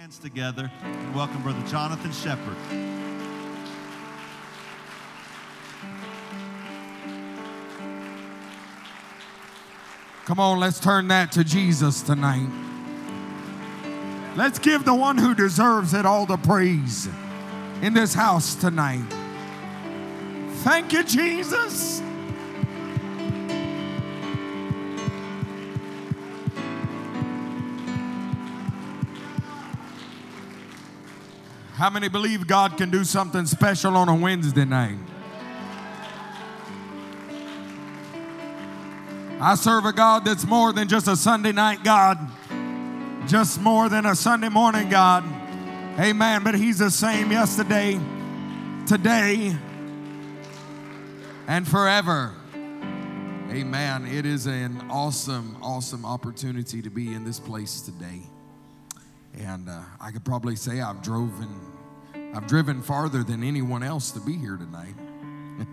hands together and welcome Brother Jonathan Sheppard. Come on, let's turn that to Jesus tonight. Let's give the one who deserves it all the praise in this house tonight. Thank you, Jesus. How many believe God can do something special on a Wednesday night? I serve a God that's more than just a Sunday night God, just more than a Sunday morning God. Amen. But He's the same yesterday, today, and forever. Amen. It is an awesome, awesome opportunity to be in this place today. And uh, I could probably say I've driven, I've driven farther than anyone else to be here tonight.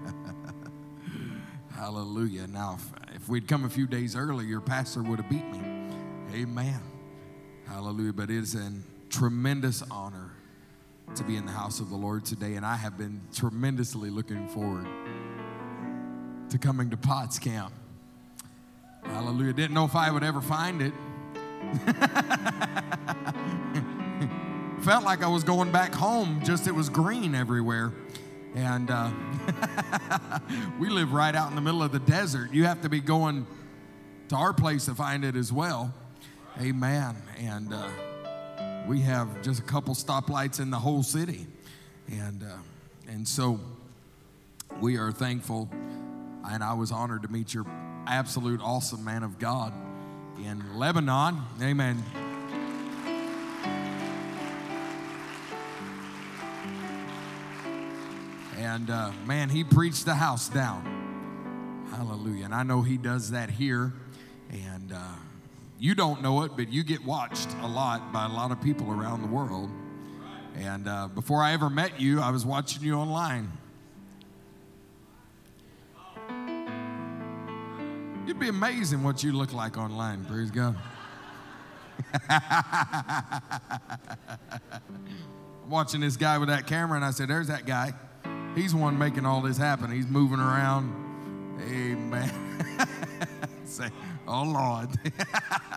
Hallelujah. Now, if, if we'd come a few days earlier, your pastor would have beat me. Amen. Hallelujah. But it is a tremendous honor to be in the house of the Lord today. And I have been tremendously looking forward to coming to Potts Camp. Hallelujah. Didn't know if I would ever find it. Felt like I was going back home, just it was green everywhere. And uh, we live right out in the middle of the desert. You have to be going to our place to find it as well. Amen. And uh, we have just a couple stoplights in the whole city. And, uh, and so we are thankful. And I was honored to meet your absolute awesome man of God in Lebanon. Amen. And uh, man, he preached the house down. Hallelujah. And I know he does that here. And uh, you don't know it, but you get watched a lot by a lot of people around the world. And uh, before I ever met you, I was watching you online. You'd be amazing what you look like online, praise God. I'm watching this guy with that camera, and I said, There's that guy. He's the one making all this happen. He's moving around. Amen. Say, oh Lord.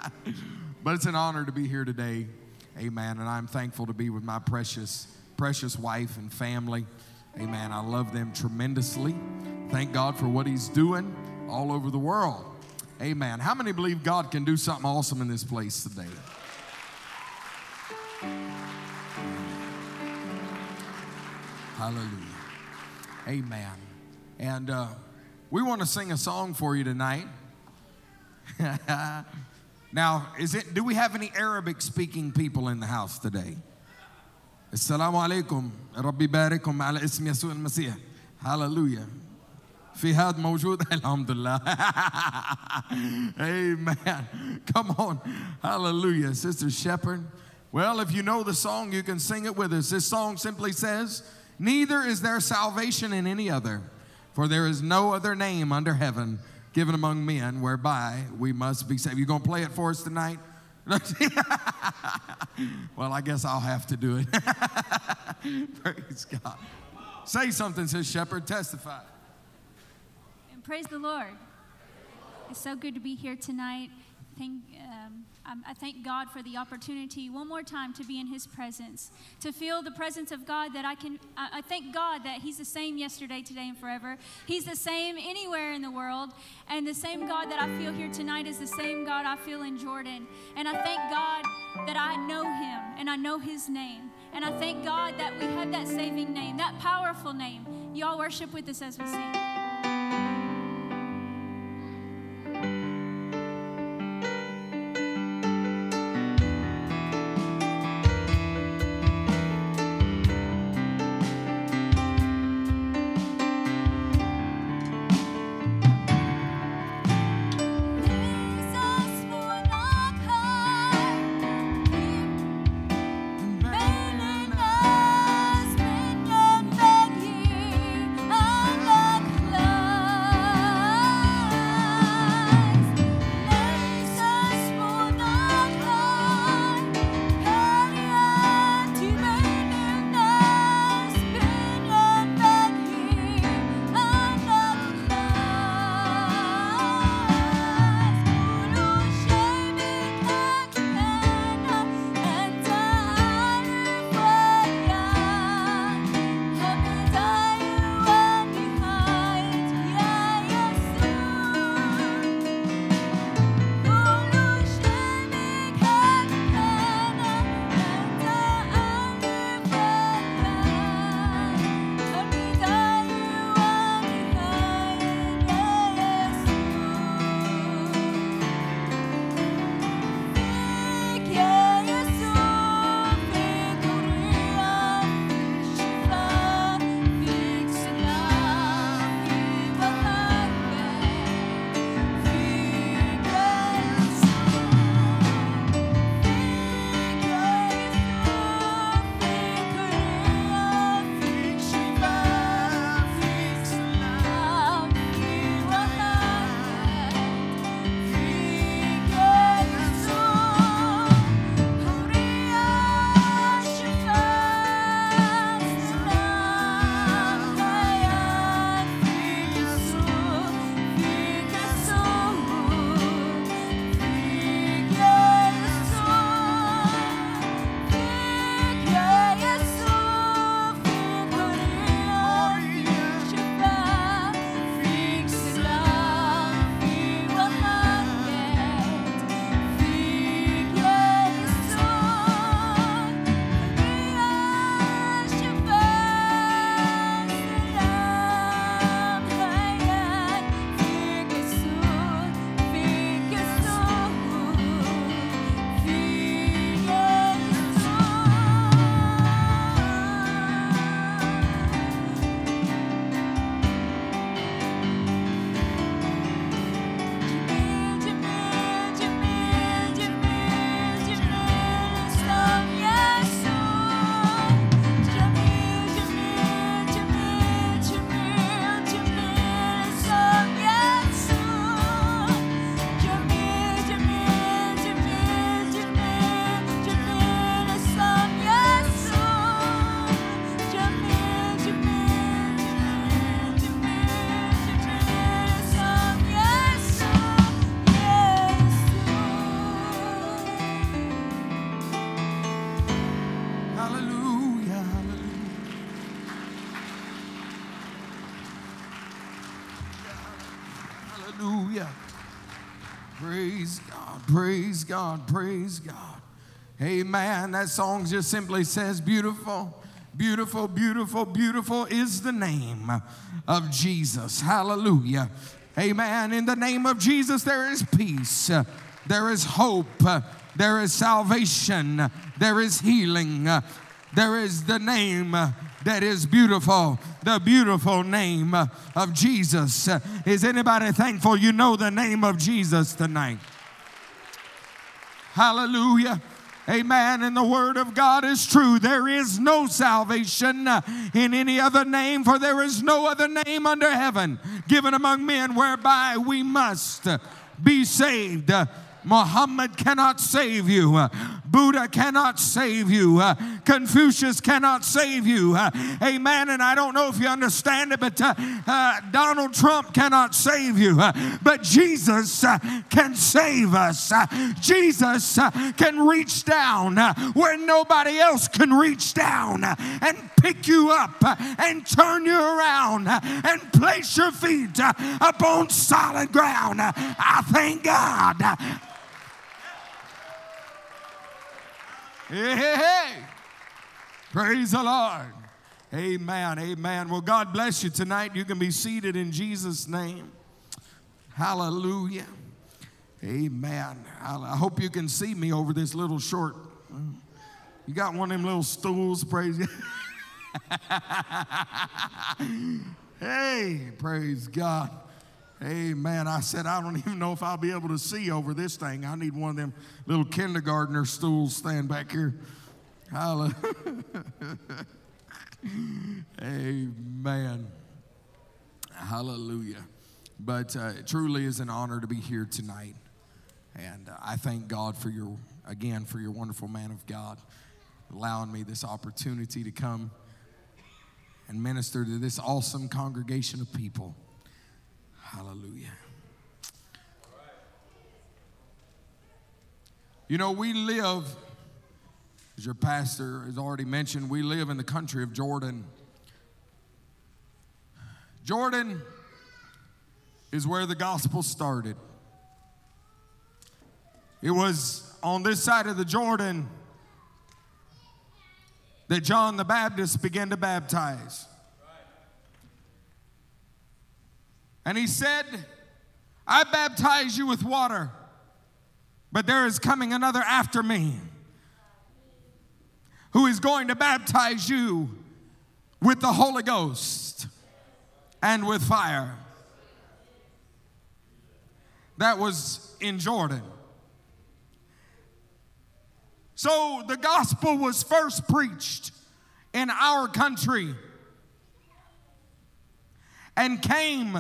but it's an honor to be here today. Amen. And I'm thankful to be with my precious, precious wife and family. Amen. I love them tremendously. Thank God for what He's doing all over the world. Amen. How many believe God can do something awesome in this place today? Hallelujah. Amen. And uh, we want to sing a song for you tonight. now, is it? Do we have any Arabic speaking people in the house today? Assalamu alaikum. Rabbi barikum ala ism Yeshua al-Masih. Hallelujah. في هاد موجود الحمد لله amen. Come on. Hallelujah. Sister Sheppard. Well if you know the song you can sing it with us. This song simply says neither is there salvation in any other for there is no other name under heaven given among men whereby we must be saved. You going to play it for us tonight? Well, I guess I'll have to do it. Praise God. Say something, says Sheppard. Testify praise the Lord. It's so good to be here tonight. Thank, um, I'm- thank God for the opportunity one more time to be in His presence, to feel the presence of God. That I can, I, I thank God that He's the same yesterday, today, and forever. He's the same anywhere in the world, and the same God that I feel here tonight is the same God I feel in Jordan. And I thank God that I know Him and I know His name, and I thank God that we have that saving name, that powerful name. Y'all worship with us as we sing. God, praise God. Amen. That song just simply says, Beautiful, beautiful, beautiful, beautiful is the name of Jesus. Hallelujah. Amen. In the name of Jesus, there is peace, there is hope, there is salvation, there is healing, there is the name that is beautiful, the beautiful name of Jesus. Is anybody thankful you know the name of Jesus tonight? Hallelujah. Amen. And the word of God is true. There is no salvation uh, in any other name, for there is no other name under heaven given among men whereby we must uh, be saved. Uh, Muhammad cannot save you. Buddha cannot save you. Uh, Confucius cannot save you. Uh, amen. And I don't know if you understand it, but uh, uh, Donald Trump cannot save you. Uh, but Jesus uh, can save us. Jesus can reach down where nobody else can reach down and pick you up and turn you around and place your feet upon solid ground. I thank God Hey, hey, hey. Praise the Lord. Amen. Amen. Well, God bless you tonight. You can be seated in Jesus' name. Hallelujah. Amen. I hope you can see me over this little short. You got one of them little stools, praise you. hey, praise God. Amen. I said, I don't even know if I'll be able to see over this thing. I need one of them little kindergartner stools stand back here. Hallelujah. Amen. Hallelujah. But uh, it truly is an honor to be here tonight. And uh, I thank God for your, again, for your wonderful man of God, allowing me this opportunity to come and minister to this awesome congregation of people. Hallelujah. You know, we live, as your pastor has already mentioned, we live in the country of Jordan. Jordan is where the gospel started. It was on this side of the Jordan that John the Baptist began to baptize. And he said, I baptize you with water, but there is coming another after me who is going to baptize you with the Holy Ghost and with fire. That was in Jordan. So the gospel was first preached in our country and came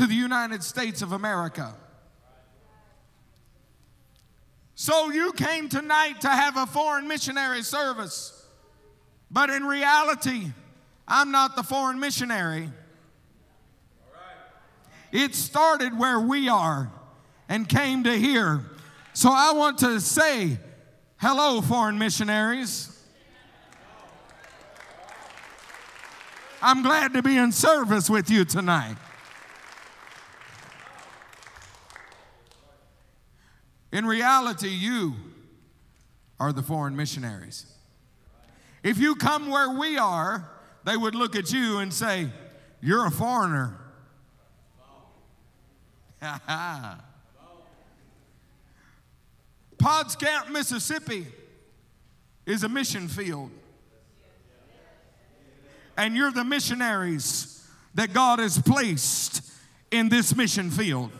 to the United States of America. So you came tonight to have a foreign missionary service. But in reality, I'm not the foreign missionary. It started where we are and came to here. So I want to say hello, foreign missionaries. I'm glad to be in service with you tonight. In reality, you are the foreign missionaries. If you come where we are, they would look at you and say, You're a foreigner. Potts Camp, Mississippi is a mission field. And you're the missionaries that God has placed in this mission field.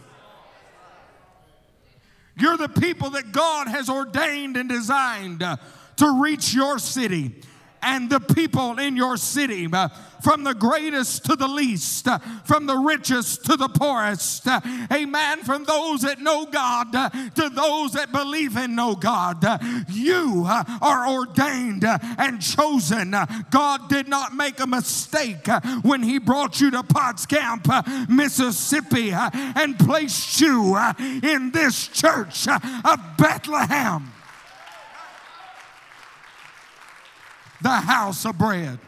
You're the people that God has ordained and designed uh, to reach your city and the people in your city, uh, from the greatest to the least, uh, from the richest to the poorest. Uh, amen. From those that know God uh, to those that believe in know God. Uh, you uh, are ordained and chosen. God did not make a mistake when He brought you to Potts Camp, Mississippi, and placed you in this church of Bethlehem. the house of bread.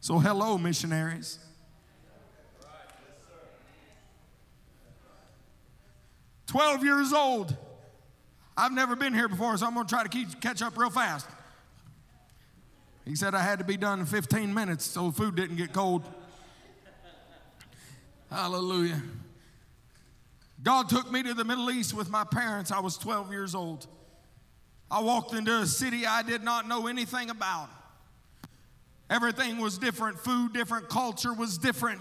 So, hello, missionaries. Twelve years old. I've never been here before, so I'm going to try to keep, catch up real fast. He said I had to be done in 15 minutes so food didn't get cold. Hallelujah. God took me to the Middle East with my parents. I was 12 years old. I walked into a city I did not know anything about. Everything was different. Food, different. Culture was different.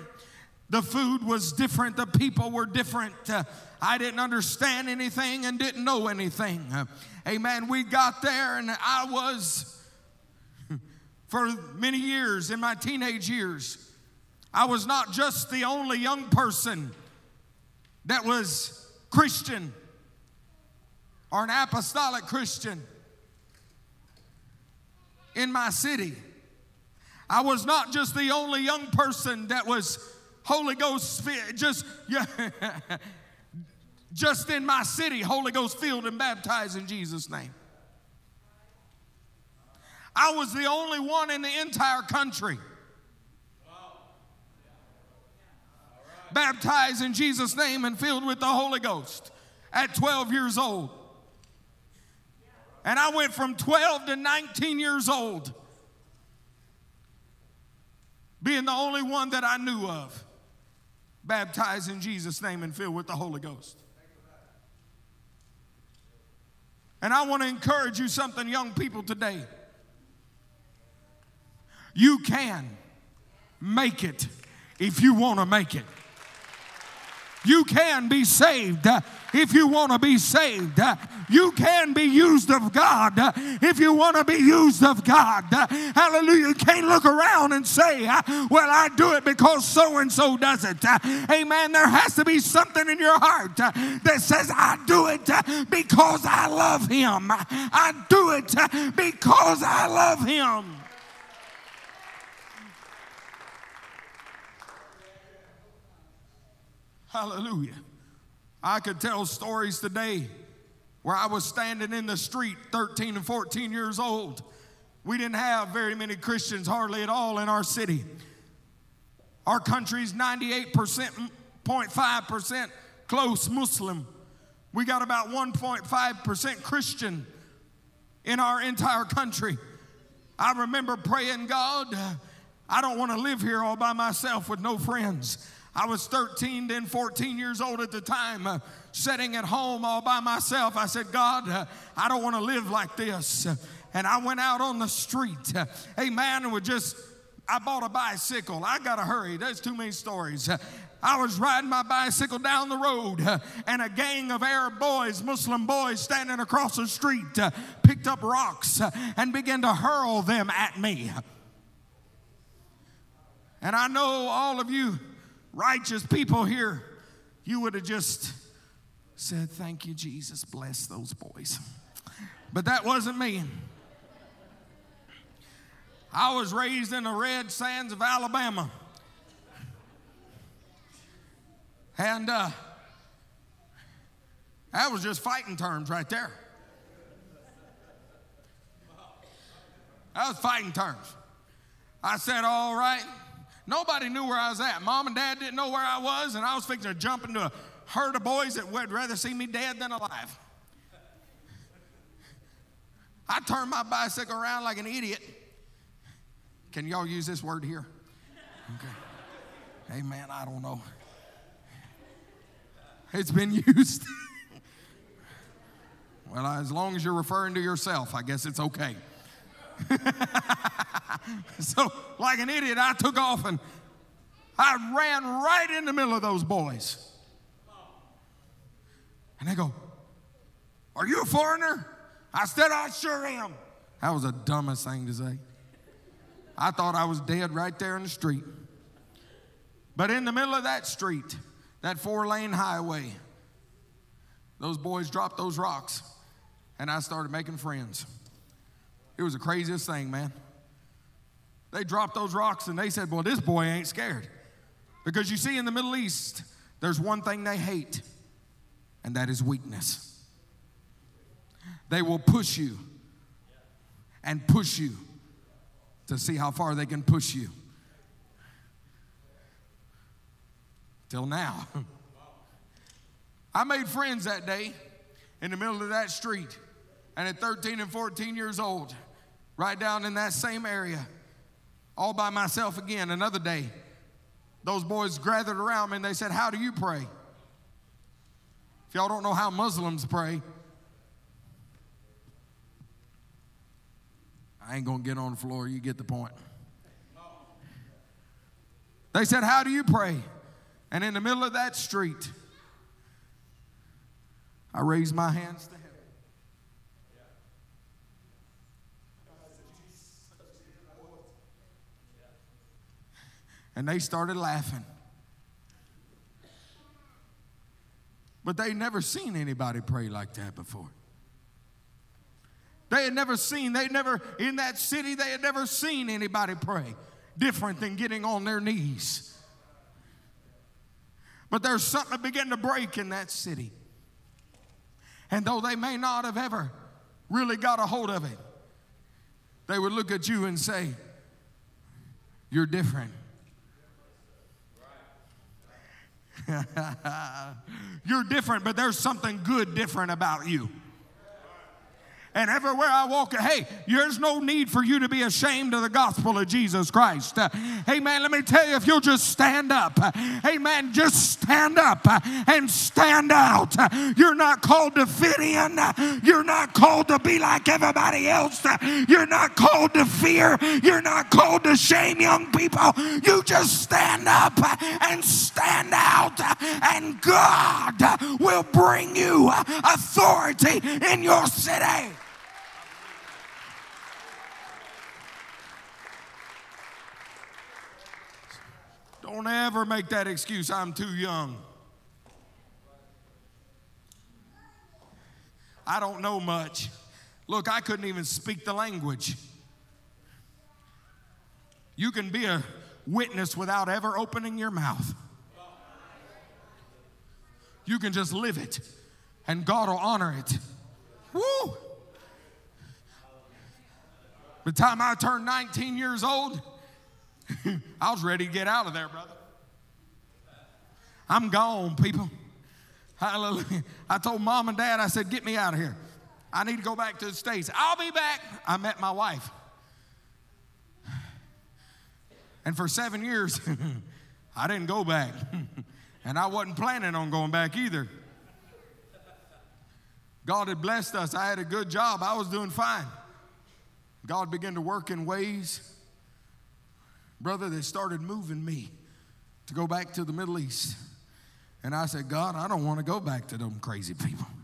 The food was different. The people were different. Uh, I didn't understand anything and didn't know anything. Uh, amen. We got there, and I was, for many years in my teenage years, I was not just the only young person that was Christian or an apostolic Christian in my city. I was not just the only young person that was Holy Ghost just yeah, just in my city, Holy Ghost filled and baptized in Jesus' name. I was the only one in the entire country baptized in Jesus' name and filled with the Holy Ghost at 12 years old. And I went from 12 to 19 years old, being the only one that I knew of, baptized in Jesus' name and filled with the Holy Ghost. And I want to encourage you something, young people, today. You can make it if you want to make it. You can be saved uh, if you want to be saved. Uh, you can be used of God uh, if you want to be used of God. Uh, hallelujah. You can't look around and say, uh, Well, I do it because so and so does it. Uh, amen. There has to be something in your heart that says, I do it because I love Him. I do it because I love Him. Hallelujah. I could tell stories today where I was standing in the street, 13 and 14 years old. We didn't have very many Christians, hardly at all, in our city. Our country's 98.5% close Muslim. We got about 1.5% Christian in our entire country. I remember praying, God, I don't want to live here all by myself with no friends. I was 13, then 14 years old at the time, uh, sitting at home all by myself. I said, God, uh, I don't want to live like this. And I went out on the street, uh, amen, and would just, I bought a bicycle. I got to hurry. There's too many stories. I was riding my bicycle down the road, and a gang of Arab boys, Muslim boys, standing across the street, uh, picked up rocks uh, and began to hurl them at me. And I know all of you righteous people here, you would have just said, Thank you, Jesus. Bless those boys. But that wasn't me. I was raised in the red sands of Alabama. And uh, that was just fighting terms right there. That was fighting terms. I said, All right. Nobody knew where I was at. Mom and dad didn't know where I was, and I was fixing to jump into a herd of boys that would rather see me dead than alive. I turned my bicycle around like an idiot. Can y'all use this word here? Okay. Hey, man, I don't know. It's been used. well, as long as you're referring to yourself, I guess it's okay. so, like an idiot, I took off and I ran right in the middle of those boys. And they go, Are you a foreigner? I said, I sure am. That was the dumbest thing to say. I thought I was dead right there in the street. But in the middle of that street, that four lane highway, those boys dropped those rocks, and I started making friends. It was the craziest thing, man. They dropped those rocks and they said, Well, this boy ain't scared. Because you see, in the Middle East, there's one thing they hate, and that is weakness. They will push you and push you to see how far they can push you. Till now. I made friends that day in the middle of that street. And at 13 and 14 years old, right down in that same area, all by myself again, another day, those boys gathered around me and they said, How do you pray? If y'all don't know how Muslims pray, I ain't gonna get on the floor, you get the point. They said, How do you pray? And in the middle of that street, I raised my hands to And they started laughing. But they never seen anybody pray like that before. They had never seen, they never, in that city, they had never seen anybody pray different than getting on their knees. But there's something that began to break in that city. And though they may not have ever really got a hold of it, they would look at you and say, You're different. You're different, but there's something good different about you. And everywhere I walk, hey, there's no need for you to be ashamed of the gospel of Jesus Christ. Hey, man, let me tell you, if you'll just stand up, hey, man, just stand up and stand out. You're not called to fit in, you're not called to be like everybody else, you're not called to fear, you're not called to shame young people. You just stand up and stand out, and God will bring you authority in your city. Don't ever make that excuse, I'm too young. I don't know much. Look, I couldn't even speak the language. You can be a witness without ever opening your mouth. You can just live it, and God will honor it. Woo! By the time I turned 19 years old, I was ready to get out of there, brother. I'm gone, people. Hallelujah. I told mom and dad, I said, get me out of here. I need to go back to the States. I'll be back. I met my wife. And for seven years, I didn't go back. and I wasn't planning on going back either. God had blessed us. I had a good job. I was doing fine. God began to work in ways brother, they started moving me to go back to the Middle East. And I said, God, I don't want to go back to them crazy people.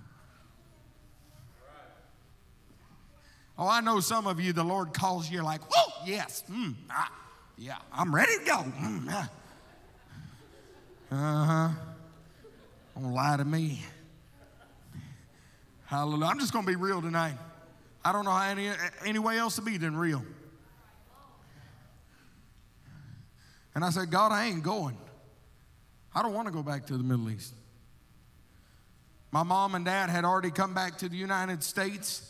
Oh, I know some of you, the Lord calls you, like, whoa, yes, mm, ah, yeah, I'm ready to go. Mm. Uh huh. Don't lie to me. Hallelujah. I'm just going to be real tonight. I don't know how any, any way else to be than real. And I said, God, I ain't going. I don't want to go back to the Middle East. My mom and dad had already come back to the United States,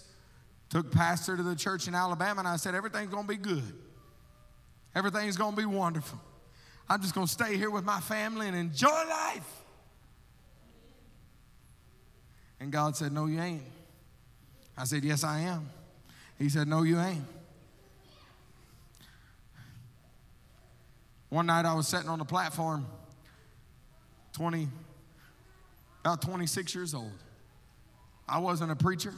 took pastor to the church in Alabama, and I said, everything's going to be good. Everything's going to be wonderful. I'm just going to stay here with my family and enjoy life. And God said, No, you ain't. I said, Yes, I am. He said, No, you ain't. One night I was sitting on the platform, 20, about 26 years old. I wasn't a preacher.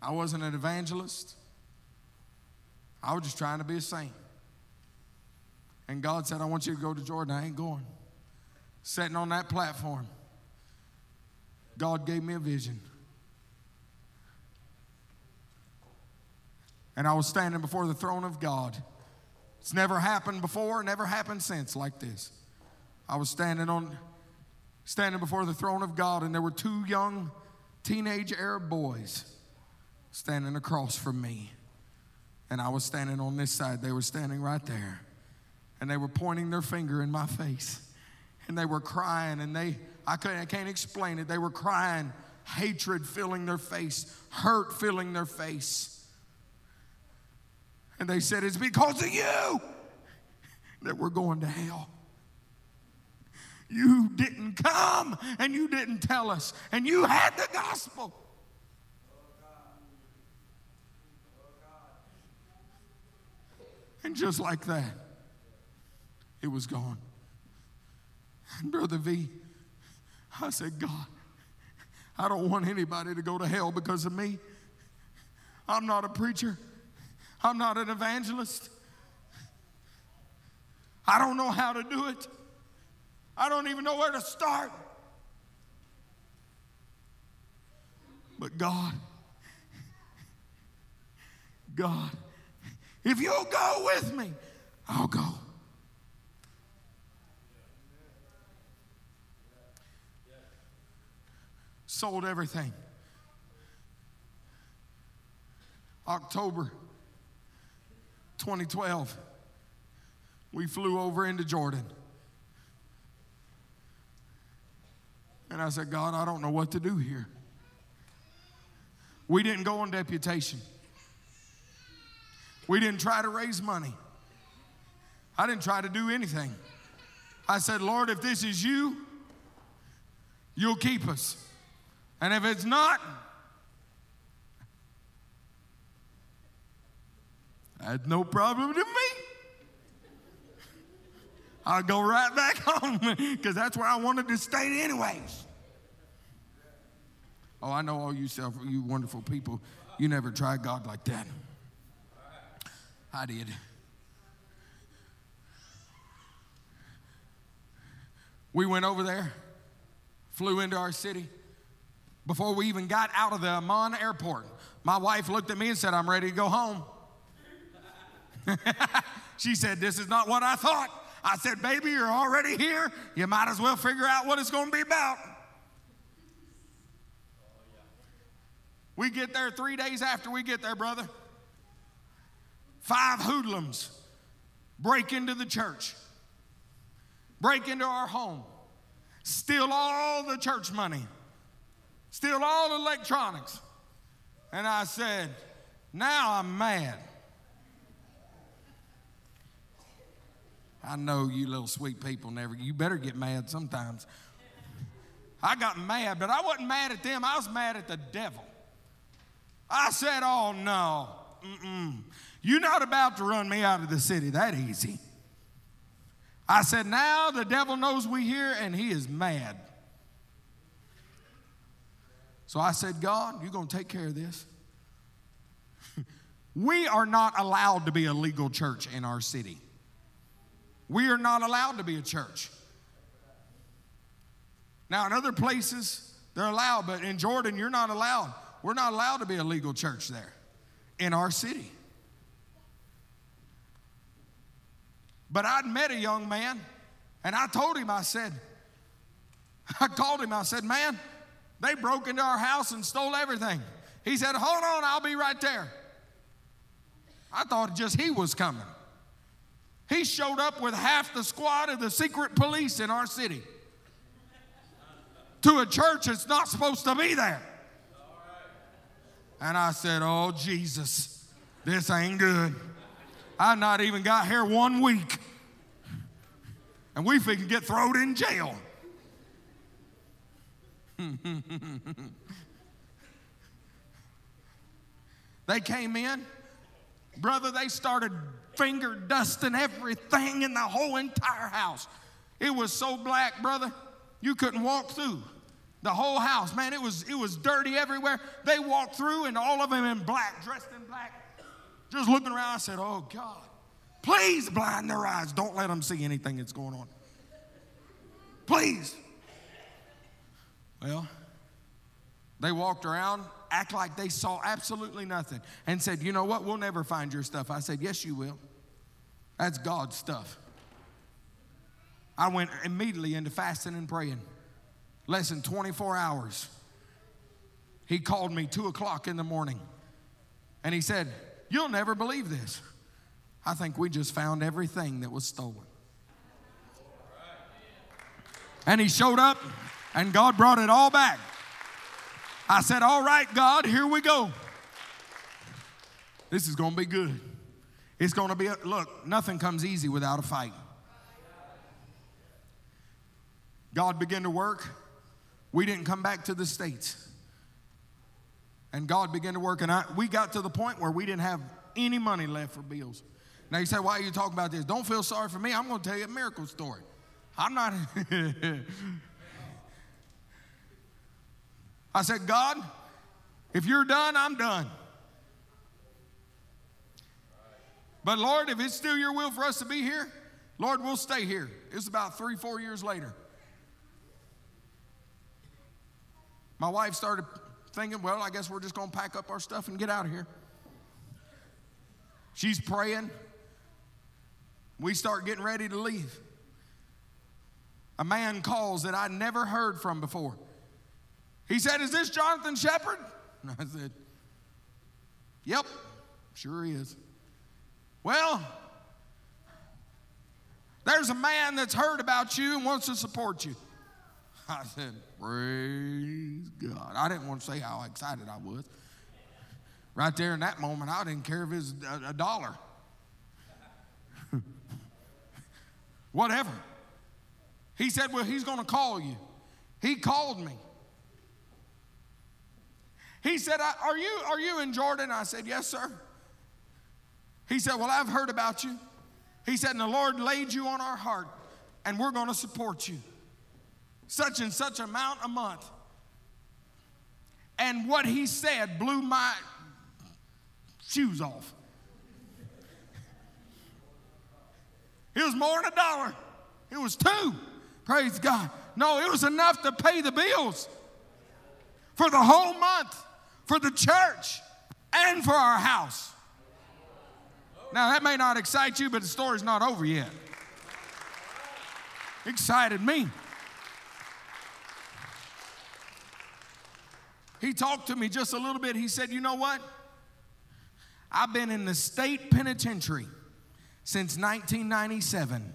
I wasn't an evangelist. I was just trying to be a saint. And God said, I want you to go to Jordan. I ain't going. Sitting on that platform, God gave me a vision. And I was standing before the throne of God. It's never happened before, never happened since like this. I was standing on standing before the throne of God and there were two young teenage Arab boys standing across from me. And I was standing on this side, they were standing right there. And they were pointing their finger in my face. And they were crying and they I, couldn't, I can't explain it. They were crying, hatred filling their face, hurt filling their face. And they said, It's because of you that we're going to hell. you didn't come and you didn't tell us, and you had the gospel. And just like that, it was gone. And Brother V, I said, God, I don't want anybody to go to hell because of me. I'm not a preacher. I'm not an evangelist. I don't know how to do it. I don't even know where to start. But God, God, if you'll go with me, I'll go. Sold everything. October 2012, we flew over into Jordan. And I said, God, I don't know what to do here. We didn't go on deputation. We didn't try to raise money. I didn't try to do anything. I said, Lord, if this is you, you'll keep us. And if it's not, that's no problem to me. I'll go right back home because that's where I wanted to stay anyways. Oh, I know all you self, you wonderful people. You never tried God like that. I did. We went over there, flew into our city. Before we even got out of the Amman airport, my wife looked at me and said, I'm ready to go home. she said, This is not what I thought. I said, Baby, you're already here. You might as well figure out what it's going to be about. We get there three days after we get there, brother. Five hoodlums break into the church, break into our home, steal all the church money, steal all electronics. And I said, Now I'm mad. I know you little sweet people never, you better get mad sometimes. I got mad, but I wasn't mad at them, I was mad at the devil. I said, Oh no, Mm-mm. you're not about to run me out of the city that easy. I said, Now the devil knows we here and he is mad. So I said, God, you're going to take care of this. we are not allowed to be a legal church in our city. We are not allowed to be a church. Now, in other places, they're allowed, but in Jordan, you're not allowed. We're not allowed to be a legal church there in our city. But I'd met a young man, and I told him, I said, I called him, I said, man, they broke into our house and stole everything. He said, hold on, I'll be right there. I thought just he was coming. He showed up with half the squad of the secret police in our city to a church that's not supposed to be there. And I said, Oh, Jesus, this ain't good. I've not even got here one week. And we can get thrown in jail. they came in, brother, they started finger dusting everything in the whole entire house. It was so black, brother, you couldn't walk through the whole house. Man, it was it was dirty everywhere. They walked through and all of them in black, dressed in black. Just looking around, I said, "Oh God, please blind their eyes. Don't let them see anything that's going on. Please." Well, they walked around, act like they saw absolutely nothing, and said, You know what? We'll never find your stuff. I said, Yes, you will. That's God's stuff. I went immediately into fasting and praying. Less than 24 hours. He called me two o'clock in the morning and he said, You'll never believe this. I think we just found everything that was stolen. And he showed up and God brought it all back. I said, All right, God, here we go. This is going to be good. It's going to be, a, look, nothing comes easy without a fight. God began to work. We didn't come back to the States. And God began to work, and I, we got to the point where we didn't have any money left for bills. Now you say, why are you talking about this? Don't feel sorry for me. I'm going to tell you a miracle story. I'm not. I said, God, if you're done, I'm done. But Lord, if it's still your will for us to be here, Lord, we'll stay here. It's about three, four years later. My wife started thinking, well, I guess we're just going to pack up our stuff and get out of here. She's praying. We start getting ready to leave. A man calls that I never heard from before. He said, Is this Jonathan Sheppard? And I said, Yep, sure is. Well, there's a man that's heard about you and wants to support you. I said, Praise God. I didn't want to say how excited I was. Right there in that moment, I didn't care if it was a, a dollar. Whatever. He said, Well, he's going to call you. He called me. He said, Are you, are you in Jordan? I said, Yes, sir. He said, Well, I've heard about you. He said, And the Lord laid you on our heart, and we're going to support you. Such and such amount a month. And what he said blew my shoes off. It was more than a dollar, it was two. Praise God. No, it was enough to pay the bills for the whole month, for the church, and for our house. Now, that may not excite you, but the story's not over yet. Excited me. He talked to me just a little bit. He said, You know what? I've been in the state penitentiary since 1997.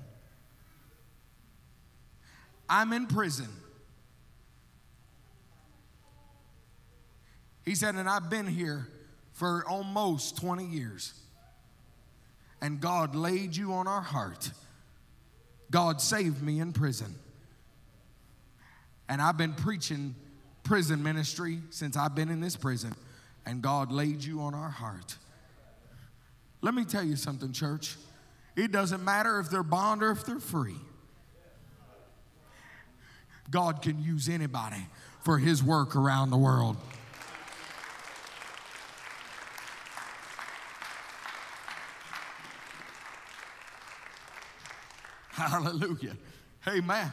I'm in prison. He said, and I've been here for almost 20 years. And God laid you on our heart. God saved me in prison. And I've been preaching prison ministry since I've been in this prison. And God laid you on our heart. Let me tell you something, church. It doesn't matter if they're bond or if they're free. God can use anybody for his work around the world. Hallelujah. Amen.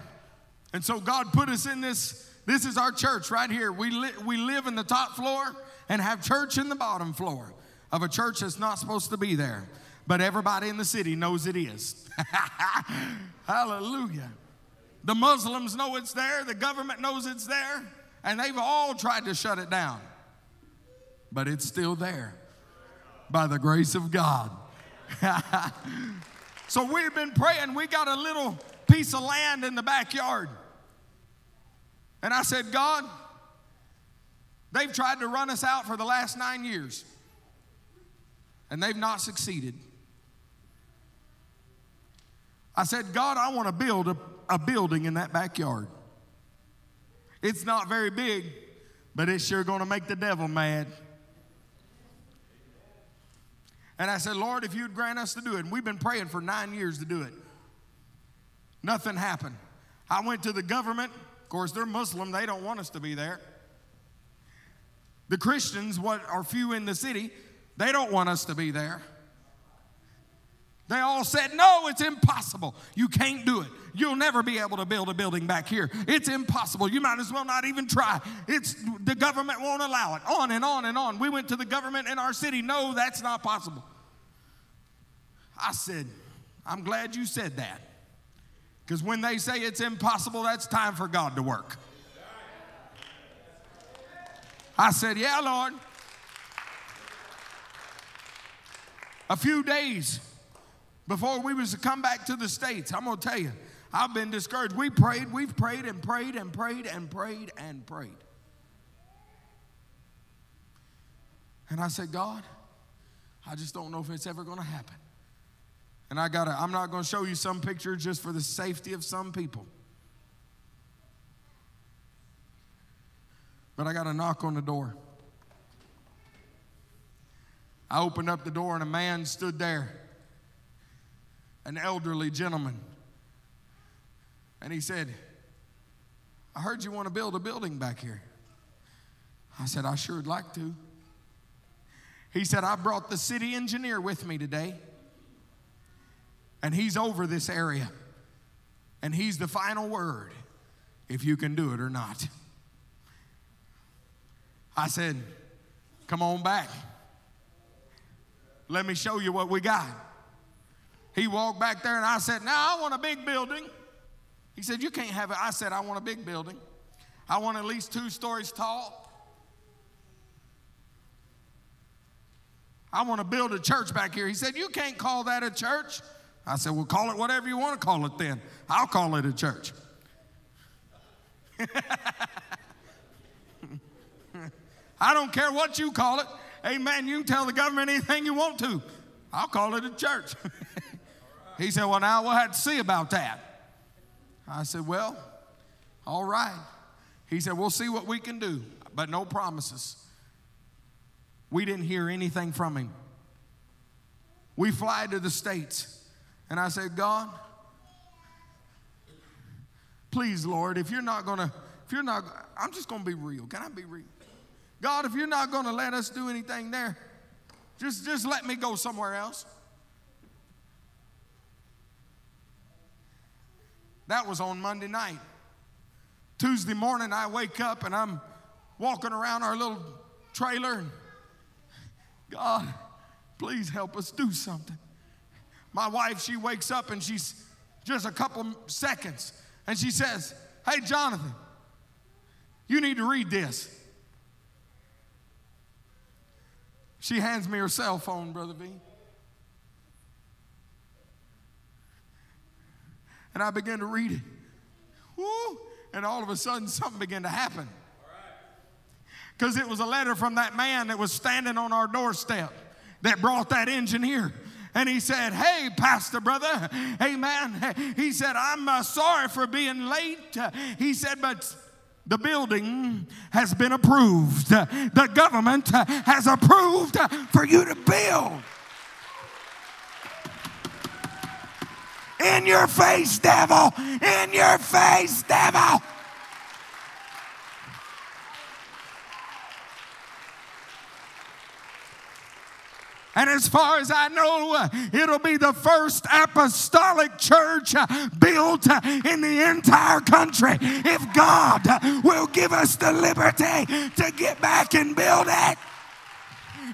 And so God put us in this. This is our church right here. We, li- we live in the top floor and have church in the bottom floor of a church that's not supposed to be there. But everybody in the city knows it is. Hallelujah. The Muslims know it's there, the government knows it's there, and they've all tried to shut it down. But it's still there by the grace of God. so we've been praying. We got a little piece of land in the backyard. And I said, God, they've tried to run us out for the last nine years, and they've not succeeded. I said, God, I want to build a, a building in that backyard. It's not very big, but it's sure going to make the devil mad. And I said, Lord, if you'd grant us to do it, and we've been praying for nine years to do it, nothing happened. I went to the government. Of course, they're Muslim, they don't want us to be there. The Christians, what are few in the city, they don't want us to be there. They all said, No, it's impossible. You can't do it. You'll never be able to build a building back here. It's impossible. You might as well not even try. It's the government won't allow it. On and on and on. We went to the government in our city. No, that's not possible. I said, I'm glad you said that. Because when they say it's impossible, that's time for God to work. I said, Yeah, Lord. A few days before we was to come back to the States, I'm going to tell you, I've been discouraged. We prayed, we've prayed and prayed and prayed and prayed and prayed. And I said, God, I just don't know if it's ever going to happen. And I got I'm not going to show you some pictures just for the safety of some people. But I got a knock on the door. I opened up the door and a man stood there, an elderly gentleman. And he said, I heard you want to build a building back here. I said, I sure would like to. He said, I brought the city engineer with me today, and he's over this area, and he's the final word if you can do it or not. I said, Come on back. Let me show you what we got. He walked back there, and I said, Now I want a big building. He said, You can't have it. I said, I want a big building. I want at least two stories tall. I want to build a church back here. He said, You can't call that a church. I said, Well, call it whatever you want to call it then. I'll call it a church. I don't care what you call it. Amen. You can tell the government anything you want to. I'll call it a church. he said, Well, now we'll have to see about that. I said, Well, all right. He said, We'll see what we can do, but no promises. We didn't hear anything from him. We fly to the States, and I said, God, please, Lord, if you're not gonna, if you're not, I'm just gonna be real. Can I be real? God, if you're not gonna let us do anything there, just, just let me go somewhere else. That was on Monday night. Tuesday morning, I wake up and I'm walking around our little trailer. God, please help us do something. My wife, she wakes up and she's just a couple seconds and she says, Hey, Jonathan, you need to read this. She hands me her cell phone, Brother V. And I began to read it. Woo! And all of a sudden, something began to happen. Because it was a letter from that man that was standing on our doorstep that brought that engineer. And he said, Hey, Pastor, brother, amen. He said, I'm uh, sorry for being late. He said, But the building has been approved. The government has approved for you to build. In your face, devil! In your face, devil! And as far as I know, uh, it'll be the first apostolic church uh, built uh, in the entire country. If God will give us the liberty to get back and build it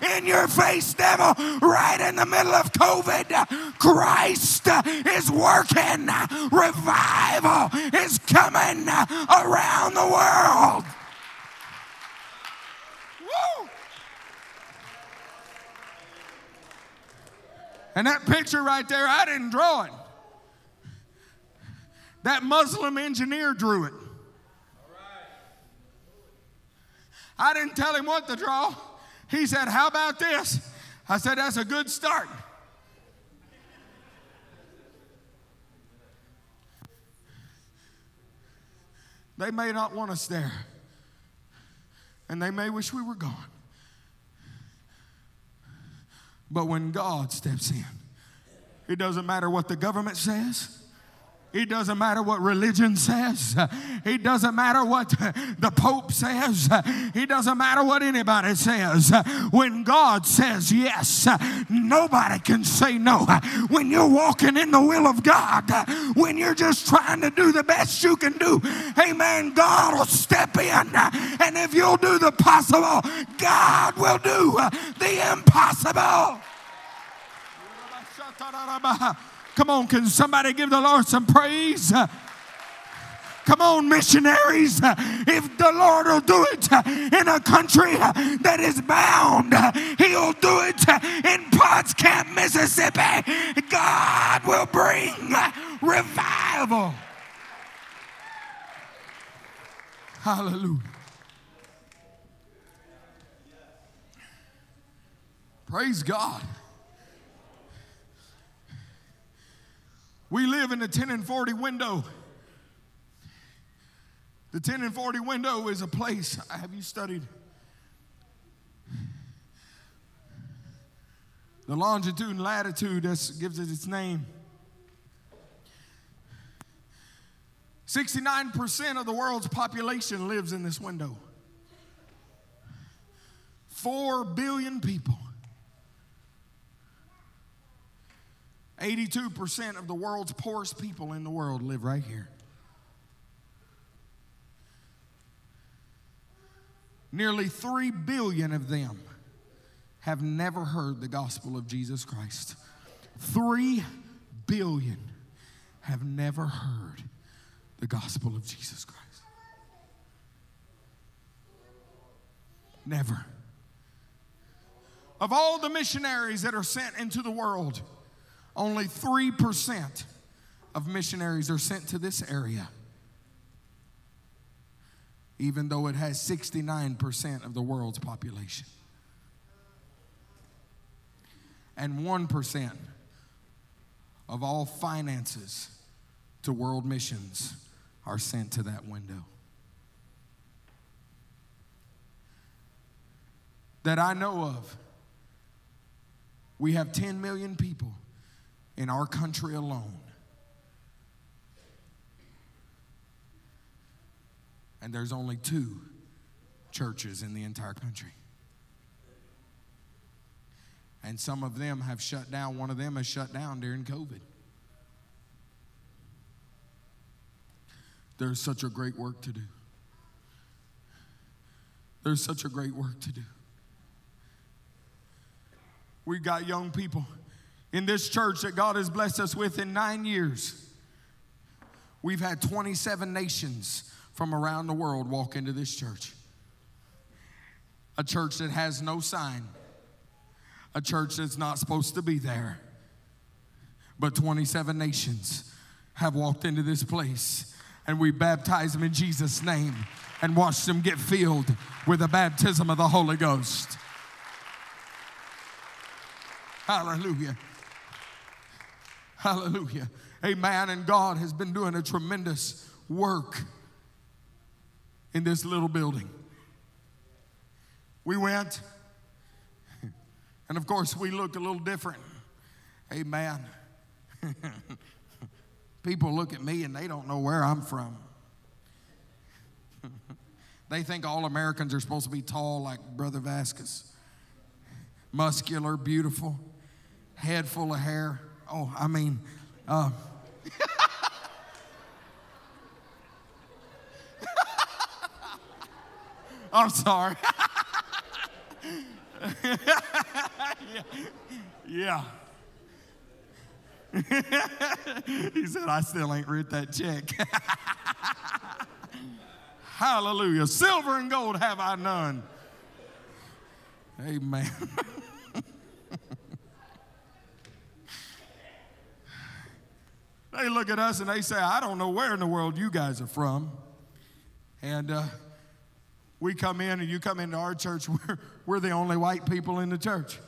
in your face, devil, right in the middle of COVID. Christ is working. Revival is coming around the world. Woo! And that picture right there, I didn't draw it. That Muslim engineer drew it. I didn't tell him what to draw. He said, How about this? I said, That's a good start. They may not want us there, and they may wish we were gone. But when God steps in, it doesn't matter what the government says. It doesn't matter what religion says. It doesn't matter what the Pope says. It doesn't matter what anybody says. When God says yes, nobody can say no. When you're walking in the will of God, when you're just trying to do the best you can do, amen, God will step in. And if you'll do the possible, God will do the impossible. Come on, can somebody give the Lord some praise? Come on, missionaries. If the Lord will do it in a country that is bound, He'll do it in Potts Camp, Mississippi. God will bring revival. Hallelujah. Praise God. We live in the 10 and 40 window. The 10 and 40 window is a place. Have you studied? The longitude and latitude that gives it its name. 69% of the world's population lives in this window. 4 billion people. 82% of the world's poorest people in the world live right here. Nearly 3 billion of them have never heard the gospel of Jesus Christ. 3 billion have never heard the gospel of Jesus Christ. Never. Of all the missionaries that are sent into the world, only 3% of missionaries are sent to this area, even though it has 69% of the world's population. And 1% of all finances to world missions are sent to that window. That I know of, we have 10 million people in our country alone. And there's only two churches in the entire country. And some of them have shut down. One of them has shut down during COVID. There's such a great work to do. There's such a great work to do. We've got young people in this church that God has blessed us with in nine years. We've had 27 nations from around the world walk into this church. A church that has no sign, a church that's not supposed to be there. But 27 nations have walked into this place, and we baptize them in Jesus' name and watch them get filled with the baptism of the Holy Ghost. Hallelujah. Hallelujah. Amen. And God has been doing a tremendous work in this little building. We went, and of course, we looked a little different. Amen. People look at me and they don't know where I'm from. they think all Americans are supposed to be tall like Brother Vasquez, muscular, beautiful, head full of hair. Oh, I mean, uh, I'm sorry. yeah. he said, I still ain't writ that check. Hallelujah. Silver and gold have I none. Amen. They look at us and they say, I don't know where in the world you guys are from. And uh, we come in and you come into our church, we're, we're the only white people in the church.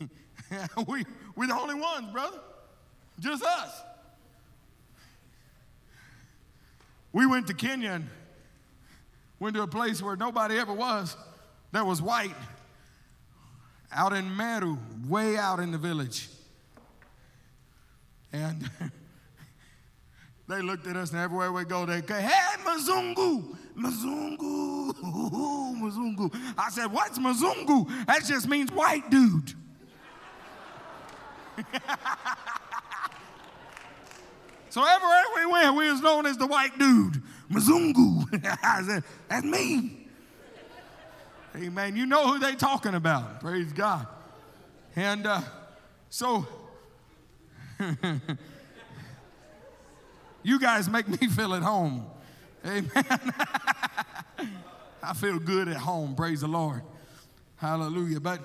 we, we're the only ones, brother. Just us. We went to Kenya and went to a place where nobody ever was that was white, out in Meru, way out in the village. And they looked at us, and everywhere we go, they go, Hey, Mzungu, Mzungu, Mzungu. I said, What's Mzungu? That just means white dude. so everywhere we went, we was known as the white dude, Mzungu. I said, That's me. Amen. You know who they talking about. Praise God. And uh, so you guys make me feel at home. Amen. I feel good at home. Praise the Lord. Hallelujah. But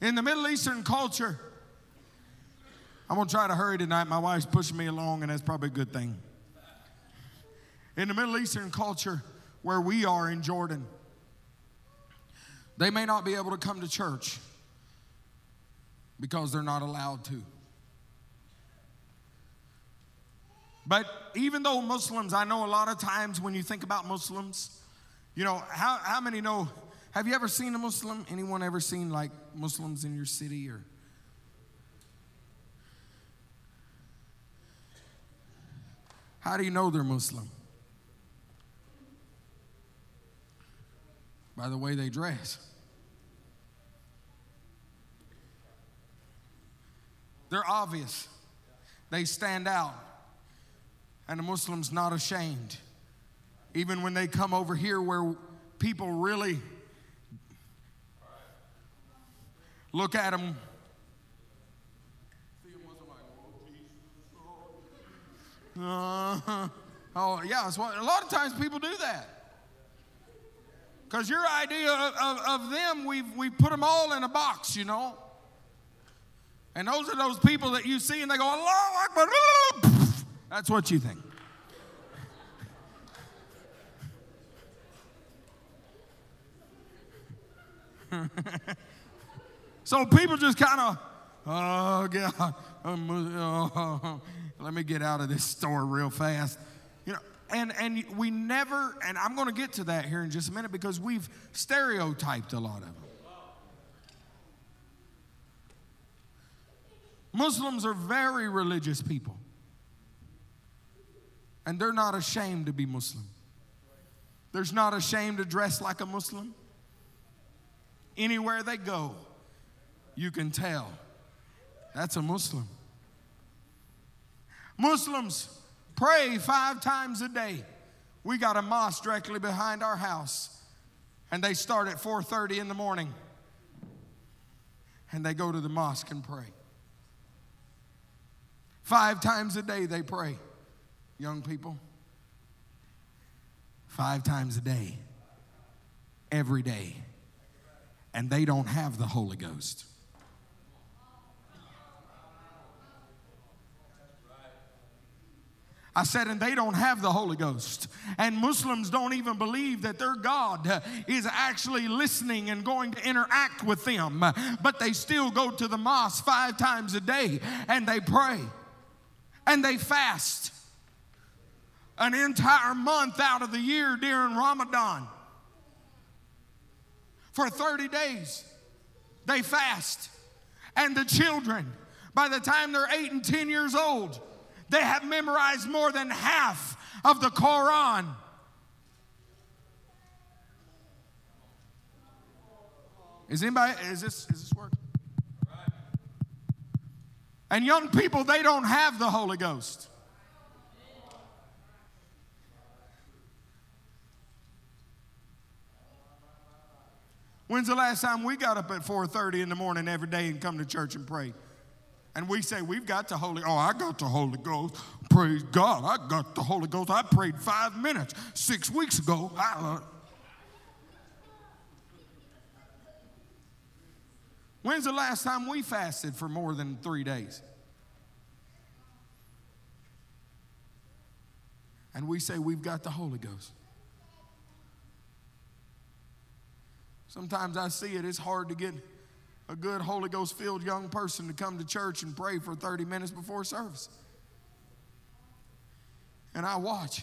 in the Middle Eastern culture, I'm going to try to hurry tonight. My wife's pushing me along, and that's probably a good thing. In the Middle Eastern culture, where we are in Jordan, they may not be able to come to church because they're not allowed to. But even though Muslims, I know a lot of times when you think about Muslims, you know, how, how many know? Have you ever seen a Muslim? Anyone ever seen like Muslims in your city or? How do you know they're Muslim? By the way they dress. They're obvious. They stand out. And the Muslim's not ashamed. Even when they come over here where people really look at them. Uh, oh, yeah, what, a lot of times people do that. Because your idea of, of, of, them, we've, we put them all in a box, you know. And those are those people that you see and they go, Allah Akbar. That's what you think. so people just kind of, oh, God, oh, let me get out of this store real fast. You know, and, and we never, and I'm going to get to that here in just a minute because we've stereotyped a lot of them. Muslims are very religious people. And they're not ashamed to be Muslim. There's not ashamed to dress like a Muslim. Anywhere they go, you can tell that's a Muslim. Muslims pray five times a day. We got a mosque directly behind our house, and they start at 4:30 in the morning, and they go to the mosque and pray. Five times a day they pray, young people. Five times a day, every day. And they don't have the Holy Ghost. I said, and they don't have the Holy Ghost. And Muslims don't even believe that their God is actually listening and going to interact with them. But they still go to the mosque five times a day and they pray and they fast an entire month out of the year during Ramadan. For 30 days, they fast. And the children, by the time they're 8 and 10 years old, they have memorized more than half of the Quran. Is anybody, is this, is this working? And young people, they don't have the Holy Ghost. When's the last time we got up at 4:30 in the morning every day and come to church and pray? And we say we've got the Holy. Oh, I got the Holy Ghost. Praise God, I got the Holy Ghost. I prayed five minutes six weeks ago. I, uh, When's the last time we fasted for more than three days? And we say we've got the Holy Ghost. Sometimes I see it, it's hard to get a good Holy Ghost filled young person to come to church and pray for 30 minutes before service. And I watch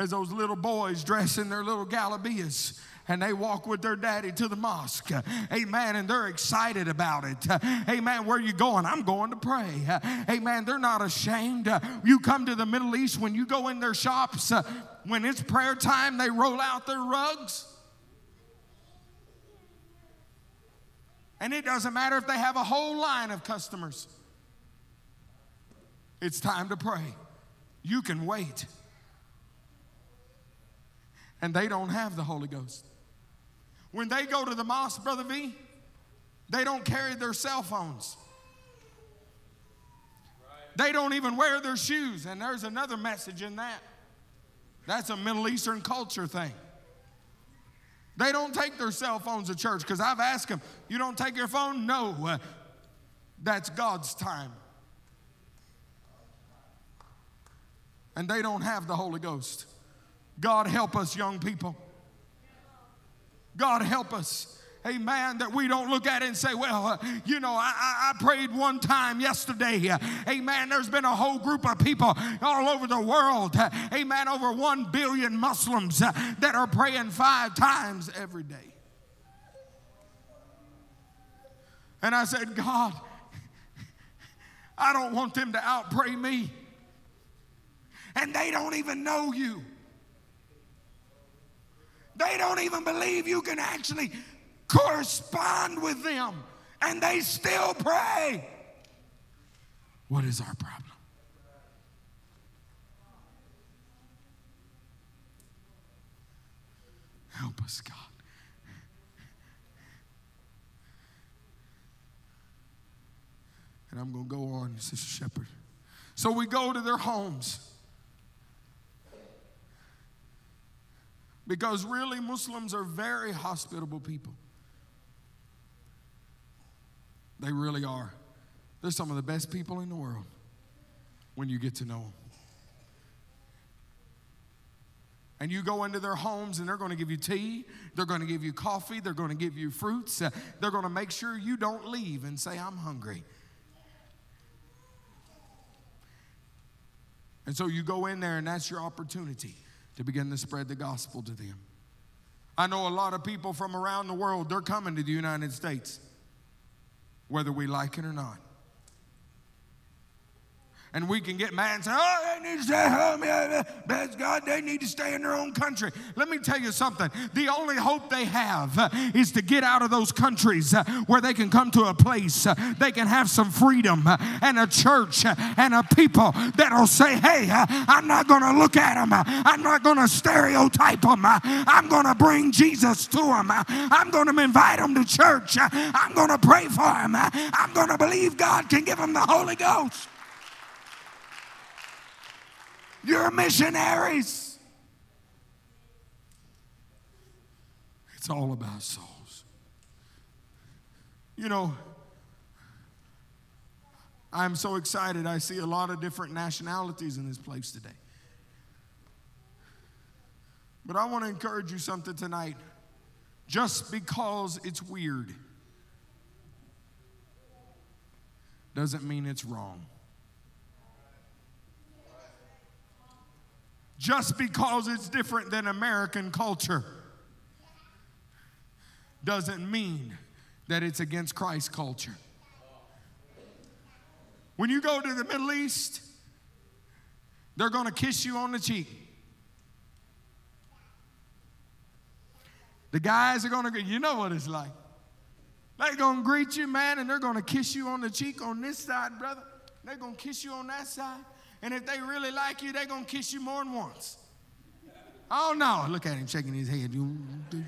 as those little boys dress in their little galabeas and they walk with their daddy to the mosque. Amen. And they're excited about it. Amen. Where are you going? I'm going to pray. Amen. They're not ashamed. You come to the Middle East, when you go in their shops, when it's prayer time, they roll out their rugs. And it doesn't matter if they have a whole line of customers. It's time to pray. You can wait. And they don't have the Holy Ghost. When they go to the mosque, Brother V, they don't carry their cell phones. They don't even wear their shoes. And there's another message in that. That's a Middle Eastern culture thing. They don't take their cell phones to church because I've asked them, You don't take your phone? No. Uh, that's God's time. And they don't have the Holy Ghost. God help us, young people. God help us Amen. That we don't look at it and say, well, uh, you know, I, I, prayed one time yesterday. Uh, amen. There's been a whole group of people all over the world. Uh, amen. Over one billion Muslims uh, that are praying five times every day. And I said, God, I don't want them to outpray me. And they don't even know you. They don't even believe you can actually correspond with them. And they still pray. What is our problem? Help us, God. And I'm going to go on, Sister Sheppard. So we go to their homes. Because really, Muslims are very hospitable people. They really are. They're some of the best people in the world when you get to know them. And you go into their homes and they're going to give you tea, they're going to give you coffee, they're going to give you fruits, uh, they're going to make sure you don't leave and say, I'm hungry. And so you go in there and that's your opportunity to begin to spread the gospel to them. I know a lot of people from around the world, they're coming to the United States, whether we like it or not. And we can get mad and say, oh, they need to stay home. Bless God, they need to stay in their own country. Let me tell you something. The only hope they have uh, is to get out of those countries uh, where they can come to a place, uh, they can have some freedom uh, and a church uh, and a people that'll say, hey, uh, I'm not going to look at them. I'm not going to stereotype them. I'm going to bring Jesus to them. I'm going to invite them to church. I'm going to pray for them. I'm going to believe God can give them the Holy Ghost. You're missionaries. It's all about souls. You know, I'm so excited. I see a lot of different nationalities in this place today. But I want to encourage you something tonight. Just because it's weird doesn't mean it's wrong. Just because it's different than American culture doesn't mean that it's against Christ's culture. When you go to the Middle East, they're going to kiss you on the cheek. The guys are going to, you know what it's like. They're going to greet you, man, and they're going to kiss you on the cheek on this side, brother. They're going to kiss you on that side. And if they really like you, they're going to kiss you more than once. Oh, no. Look at him shaking his head. You,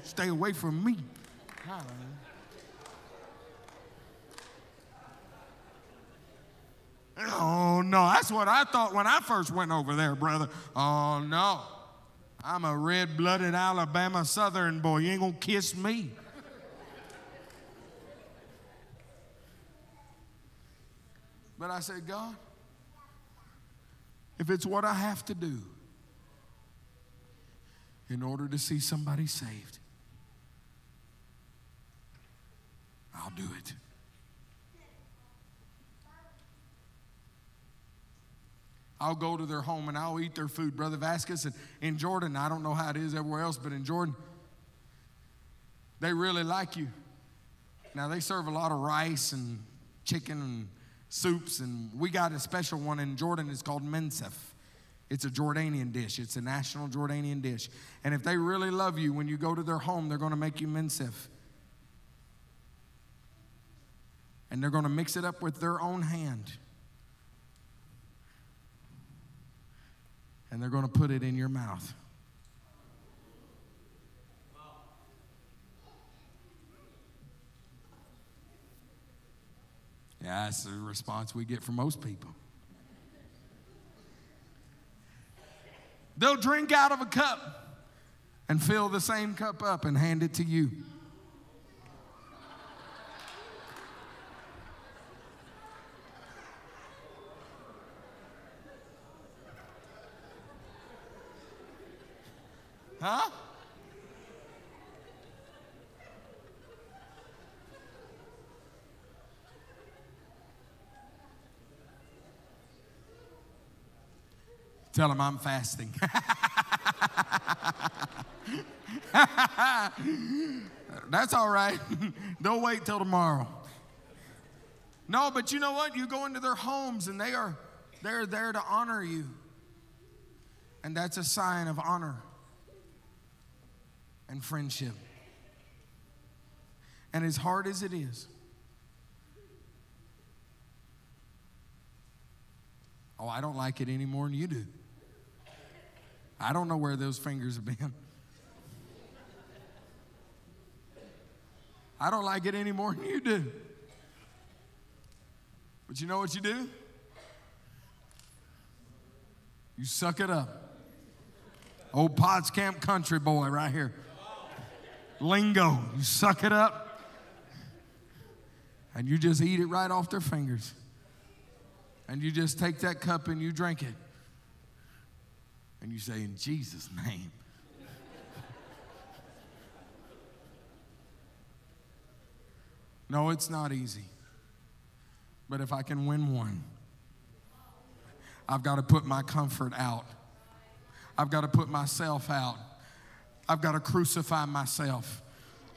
stay away from me. Oh, no. That's what I thought when I first went over there, brother. Oh, no. I'm a red blooded Alabama Southern boy. You ain't going to kiss me. But I said, God, if it's what I have to do in order to see somebody saved, I'll do it. I'll go to their home and I'll eat their food. Brother Vasquez and in Jordan, I don't know how it is everywhere else, but in Jordan, they really like you. Now they serve a lot of rice and chicken and soups, and we got a special one in Jordan. It's called mansaf. It's a Jordanian dish. It's a national Jordanian dish. And if they really love you, when you go to their home, they're going to make you mansaf. And they're going to mix it up with their own hand. And they're going to put it in your mouth. Yeah, that's the response we get from most people. They'll drink out of a cup and fill the same cup up and hand it to you. Huh? Tell him I'm fasting. That's all right. They'll wait till tomorrow. No, but you know what? You go into their homes and they are they're there to honor you. And that's a sign of honor and friendship. And as hard as it is, oh, I don't like it any more than you do. I don't know where those fingers have been. I don't like it any more than you do. But you know what you do? You suck it up. Old Potts Camp country boy right here. Lingo. You suck it up. And you just eat it right off their fingers. And you just take that cup and you drink it. And you say, In Jesus' name. no, it's not easy. But if I can win one, I've got to put my comfort out. I've got to put myself out. I've got to crucify myself.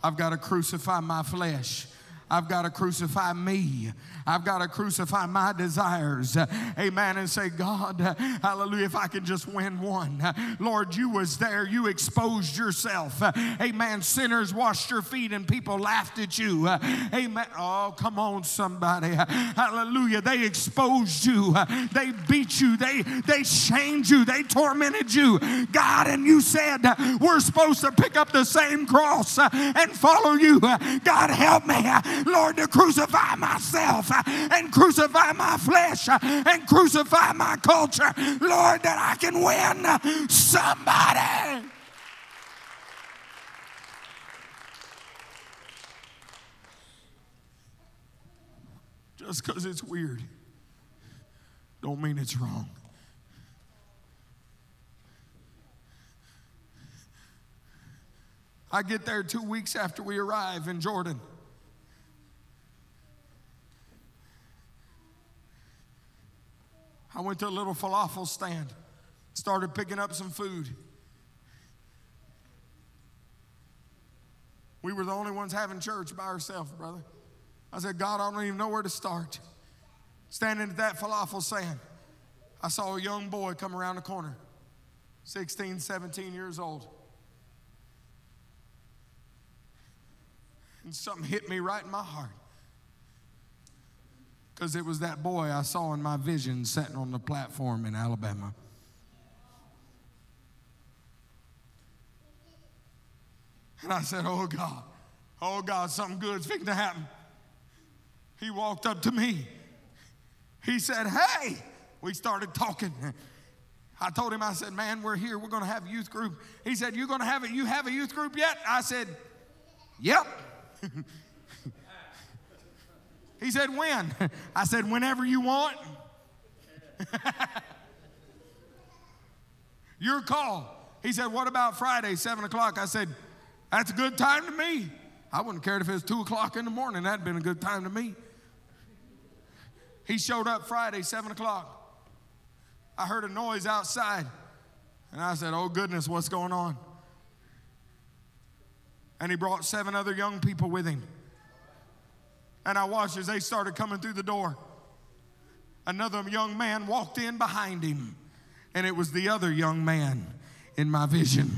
I've got to crucify my flesh. I've got to crucify me. I've got to crucify my desires. Amen. And say, God, hallelujah, if I can just win one. Lord, you was there. You exposed yourself. Amen. Sinners washed your feet and people laughed at you. Amen. Oh, come on, somebody. Hallelujah. They exposed you. They beat you. They, they shamed you. They tormented you. God, and you said, we're supposed to pick up the same cross and follow you. God, help me. Lord, to crucify myself uh, and crucify my flesh uh, and crucify my culture. Lord, that I can win uh, somebody. Just because it's weird, don't mean it's wrong. I get there two weeks after we arrive in Jordan. I went to a little falafel stand, started picking up some food. We were the only ones having church by ourselves, brother. I said, God, I don't even know where to start. Standing at that falafel stand, I saw a young boy come around the corner, 16, 17 years old. And something hit me right in my heart because it was that boy I saw in my vision sitting on the platform in Alabama. And I said, Oh God, oh God, something good's fixing to happen. He walked up to me. He said, Hey, we started talking. I told him, I said, Man, we're here. We're going to have a youth group. He said, You're going to have it. You have a youth group yet? I said, Yep. He said, When? I said, Whenever you want. Your call. He said, What about Friday, 7 o'clock? I said, That's a good time to me. I wouldn't care if it was 2 o'clock in the morning. That'd been a good time to me. He showed up Friday, 7 o'clock. I heard a noise outside. And I said, Oh, goodness, what's going on? And he brought seven other young people with him. And I watched as they started coming through the door. Another young man walked in behind him, and it was the other young man in my vision.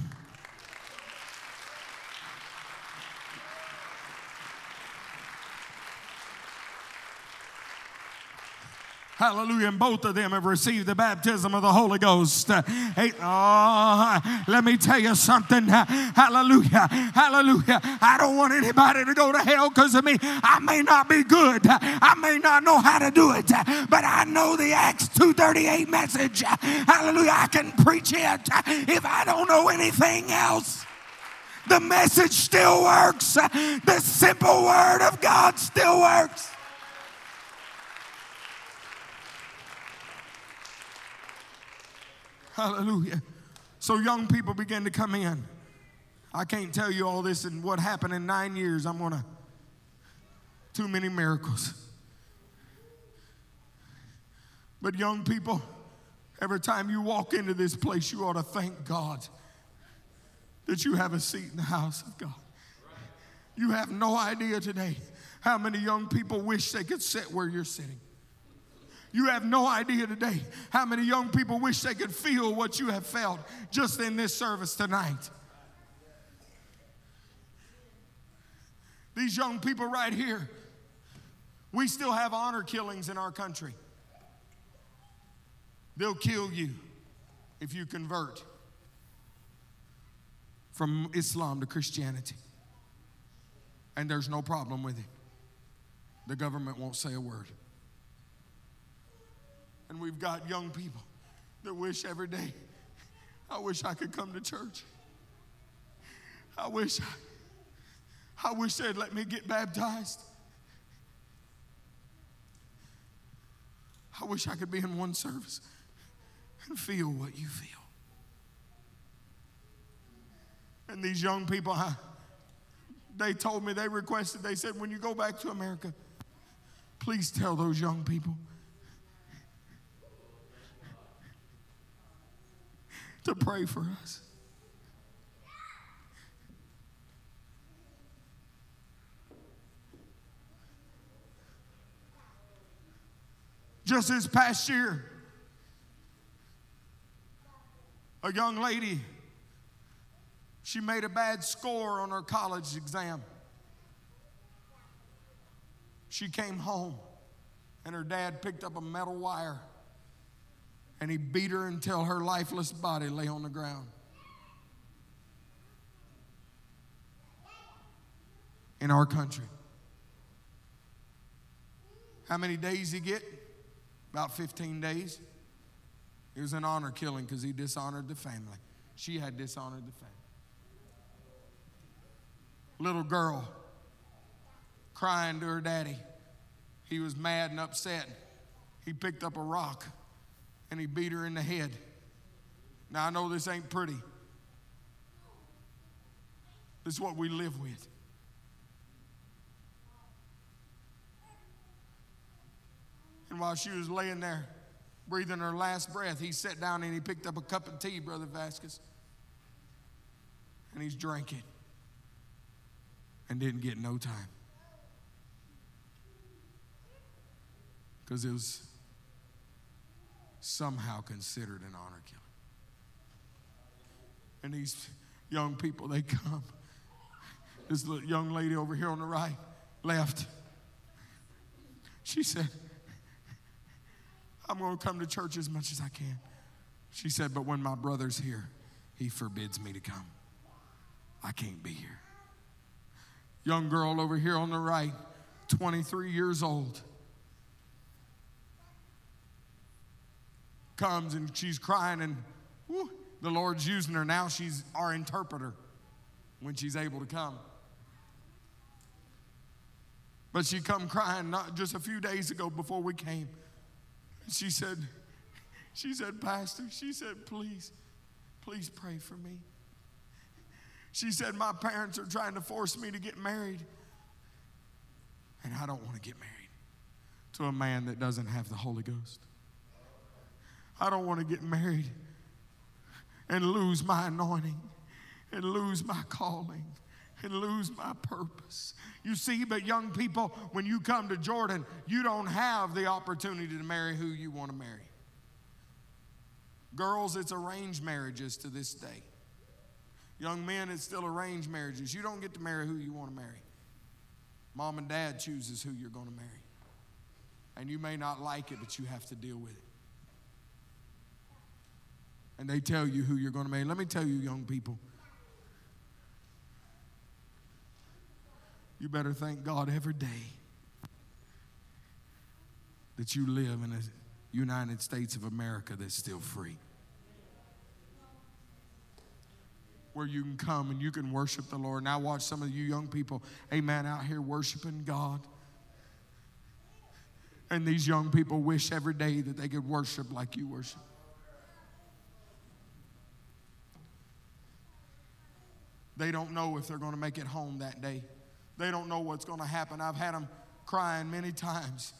Hallelujah. And both of them have received the baptism of the Holy Ghost. Hey, oh, let me tell you something. Hallelujah. Hallelujah. I don't want anybody to go to hell because of me. I may not be good. I may not know how to do it. But I know the Acts 238 message. Hallelujah. I can preach it if I don't know anything else. The message still works. The simple word of God still works. Hallelujah. So young people begin to come in. I can't tell you all this and what happened in nine years. I'm going to, too many miracles. But young people Every time you walk into this place, you ought to thank God that you have a seat in the house of God. You have no idea today how many young people wish they could sit where you're sitting. You have no idea today how many young people wish they could feel what you have felt just in this service tonight. These young people right here, we still have honor killings in our country. They'll kill you if you convert from Islam to Christianity. And there's no problem with it. The government won't say a word. And we've got young people that wish every day, I wish I could come to church. I wish, I wish they'd let me get baptized. I wish I could be in one service and feel what you feel. And these young people, I, they told me, they requested, they said, when you go back to America, please tell those young people to pray for us. Just this past year, a young lady, she made a bad score on her college exam. She came home, and her dad picked up a metal wire and he beat her until her lifeless body lay on the ground. In our country. How many days he get? About 15 days. It was an honor killing because he dishonored the family. She had dishonored the family. Little girl crying to her daddy. He was mad and upset. He picked up a rock and he beat her in the head. Now, I know this ain't pretty. This is what we live with. And while she was laying there, breathing her last breath, he sat down and he picked up a cup of tea, Brother Vasquez. And he's drinking and didn't get no time. Because it was somehow considered an honor killing. And these young people, they come. This young lady over here on the right, left, she said, I'm going to come to church as much as I can. She said, but when my brother's here, he forbids me to come. I can't be here. Young girl over here on the right, 23 years old. Comes and she's crying, and whew, the Lord's using her. Now she's our interpreter when she's able to come. But she come crying not just a few days ago before we came. She said, she said, Pastor, she said, please, please pray for me. She said, My parents are trying to force me to get married. And I don't want to get married to a man that doesn't have the Holy Ghost. I don't want to get married and lose my anointing and lose my calling and lose my purpose. You see, but young people, when you come to Jordan, you don't have the opportunity to marry who you want to marry. Girls, it's arranged marriages to this day. Young men, it's still arranged marriages. You don't get to marry who you want to marry. Mom and dad chooses who you're going to marry. And you may not like it, but you have to deal with it and they tell you who you're going to marry. Let me tell you, young people, you better thank God every day that you live in a United States of America that's still free. Where you can come and you can worship the Lord. Now, watch some of you young people, amen, out here worshiping God. And these young people wish every day that they could worship like you worship. They don't know if they're going to make it home that day. They don't know what's going to happen. I've had them crying many times.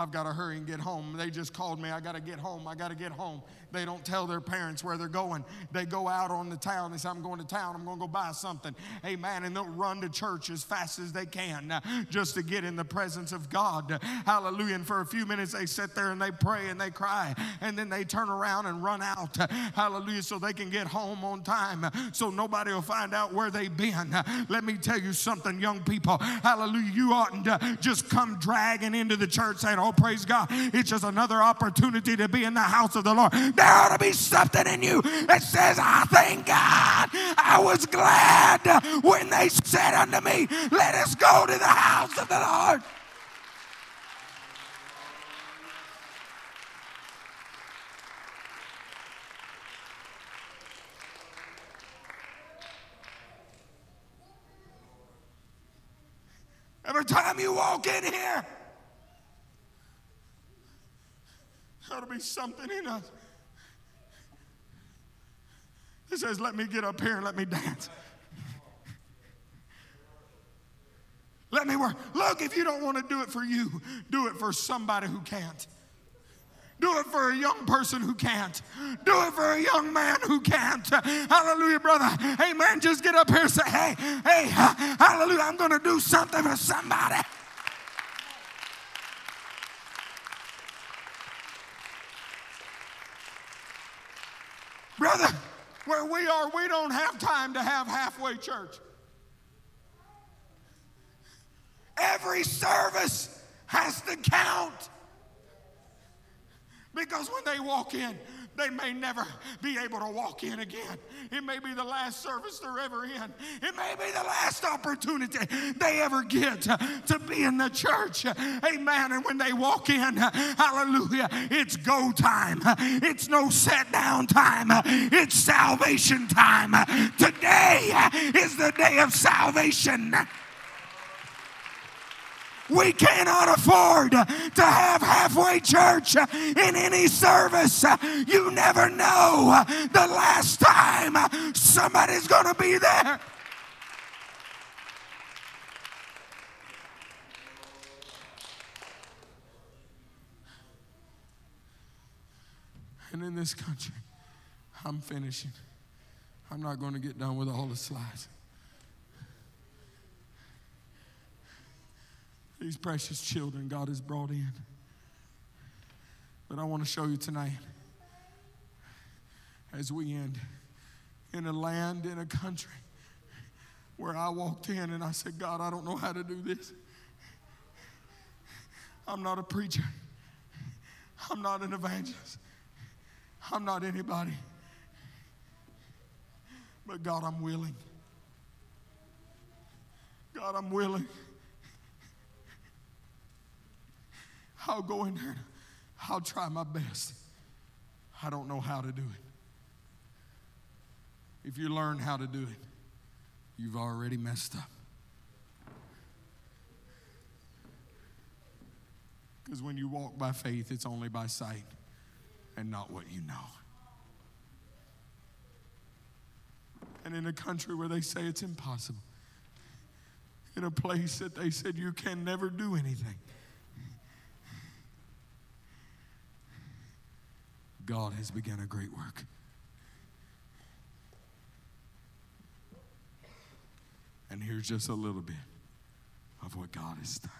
I've got to hurry and get home. They just called me. I got to get home. I got to get home. They don't tell their parents where they're going. They go out on the town. They say, I'm going to town. I'm going to go buy something. Amen. And they'll run to church as fast as they can uh, just to get in the presence of God. Hallelujah. And for a few minutes, they sit there and they pray and they cry. And then they turn around and run out. Hallelujah. So they can get home on time. So nobody will find out where they've been. Let me tell you something, young people. Hallelujah. You oughtn't to just come dragging into the church saying, Oh, praise God. It's just another opportunity to be in the house of the Lord. There ought to be something in you that says, I thank God. I was glad when they said unto me, Let us go to the house of the Lord. Every time you walk in here, there to be something in us that says, Let me get up here and let me dance. Let me work. Look, if you don't want to do it for you, do it for somebody who can't. Do it for a young person who can't. Do it for a young man who can't. Hallelujah, brother. Hey, man, just get up here and say, hey, hey, hallelujah, I'm going to do something for somebody. Brother, where we are, we don't have time to have halfway church. Every service has to count. Because when they walk in, they may never be able to walk in again. It may be the last service they're ever in. It may be the last opportunity they ever get to, be in the church. Amen. And when they walk in, hallelujah, it's go time. It's no set down time. It's salvation time. Today is the day of salvation. We cannot afford to have halfway church in any service. You never know the last time somebody's going to be there. And in this country, I'm finishing. I'm not going to get done with all the slides. These precious children God has brought in. But I want to show you tonight, as we end, in a land, in a country where I walked in and I said, God, I don't know how to do this. I'm not a preacher, I'm not an evangelist, I'm not anybody. But God, I'm willing. God, I'm willing. I'll go in there. I'll try my best. I don't know how to do it. If you learn how to do it, you've already messed up. Because when you walk by faith, it's only by sight and not what you know. And in a country where they say it's impossible, in a place that they said you can never do anything. God has begun a great work. And here's just a little bit of what God has done.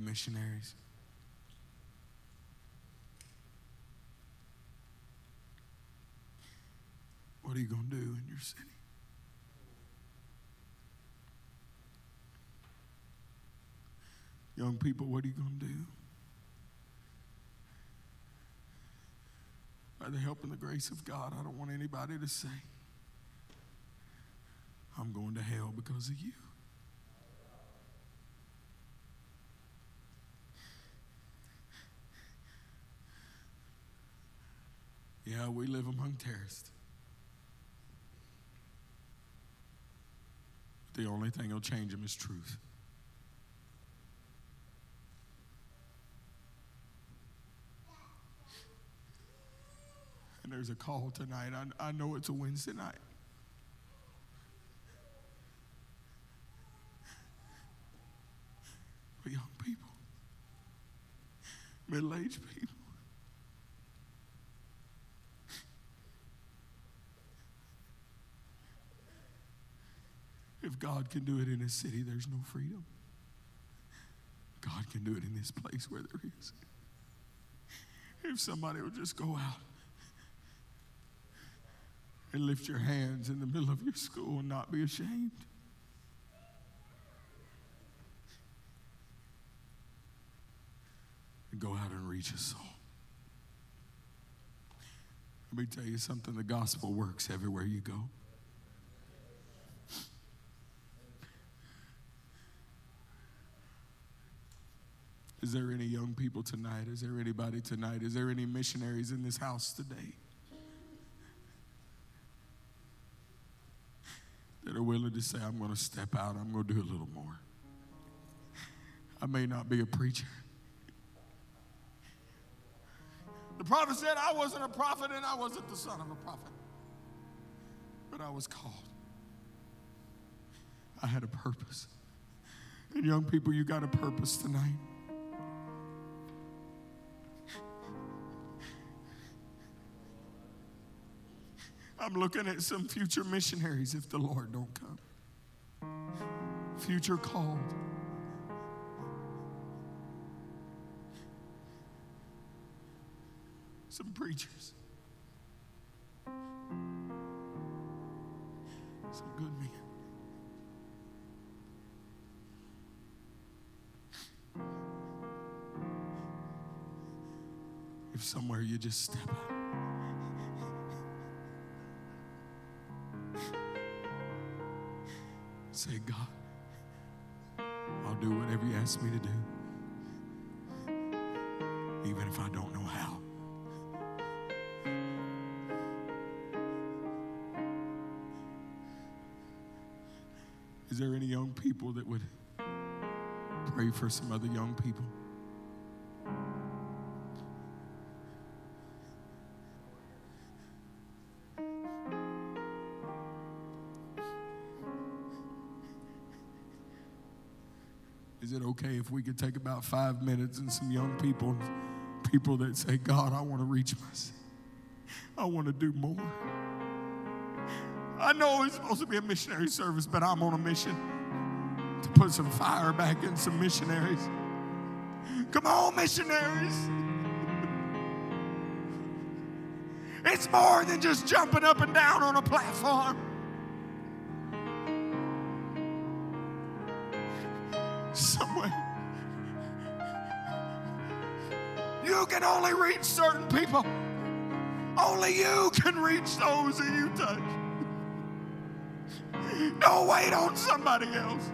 missionaries. What are you going to do in your city? Young people, what are you going to do? By the help and the grace of God, I don't want anybody to say, I'm going to hell because of you. Yeah, we live among terrorists. The only thing that'll change them is truth. And there's a call tonight. I, I know it's a Wednesday night. But young people, middle aged people, God can do it in a city, there's no freedom. God can do it in this place where there is. If somebody will just go out and lift your hands in the middle of your school and not be ashamed. And go out and reach a soul. Let me tell you something the gospel works everywhere you go. Is there any young people tonight? Is there anybody tonight? Is there any missionaries in this house today that are willing to say, I'm going to step out, I'm going to do a little more? I may not be a preacher. The prophet said, I wasn't a prophet and I wasn't the son of a prophet, but I was called. I had a purpose. And young people, you got a purpose tonight. I'm looking at some future missionaries if the Lord don't come. Future called. Some preachers. Some good men. If somewhere you just step out. Say, God, I'll do whatever you ask me to do, even if I don't know how. Is there any young people that would pray for some other young people? Okay if we could take about five minutes and some young people, people that say, God, I want to reach myself. I want to do more. I know it's supposed to be a missionary service, but I'm on a mission to put some fire back in some missionaries. Come on, missionaries. It's more than just jumping up and down on a platform. Can only reach certain people. Only you can reach those that you touch. Don't wait on somebody else.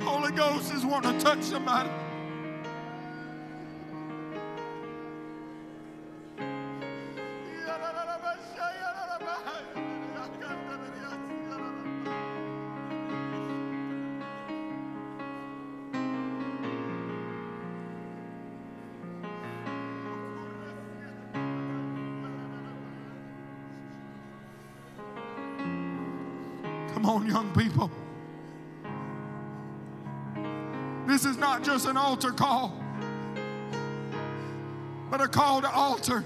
Holy Ghost is wanting to touch somebody. An altar call, but a call to altar.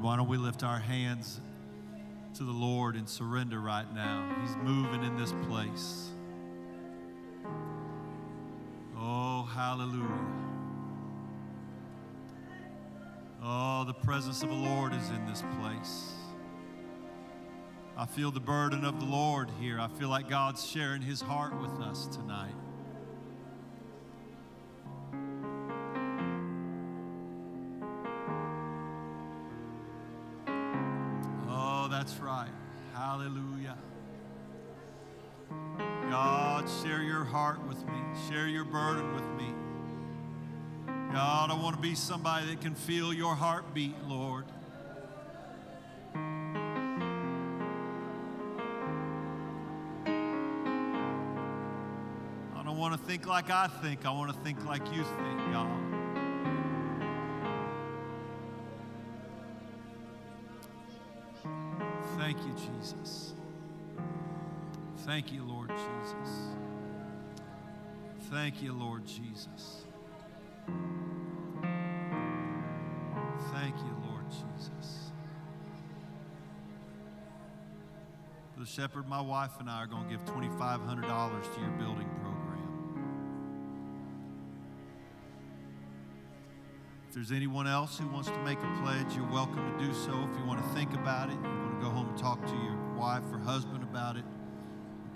Why don't we lift our hands to the Lord and surrender right now? He's moving in this place. Oh, hallelujah. Oh, the presence of the Lord is in this place. I feel the burden of the Lord here. I feel like God's sharing his heart with us tonight. Be somebody that can feel your heartbeat, Lord. I don't want to think like I think. I want to think like you think, God. Thank you, Jesus. Thank you, Lord Jesus. Thank you, Lord Jesus. Shepherd, my wife, and I are going to give $2,500 to your building program. If there's anyone else who wants to make a pledge, you're welcome to do so. If you want to think about it, you want to go home and talk to your wife or husband about it,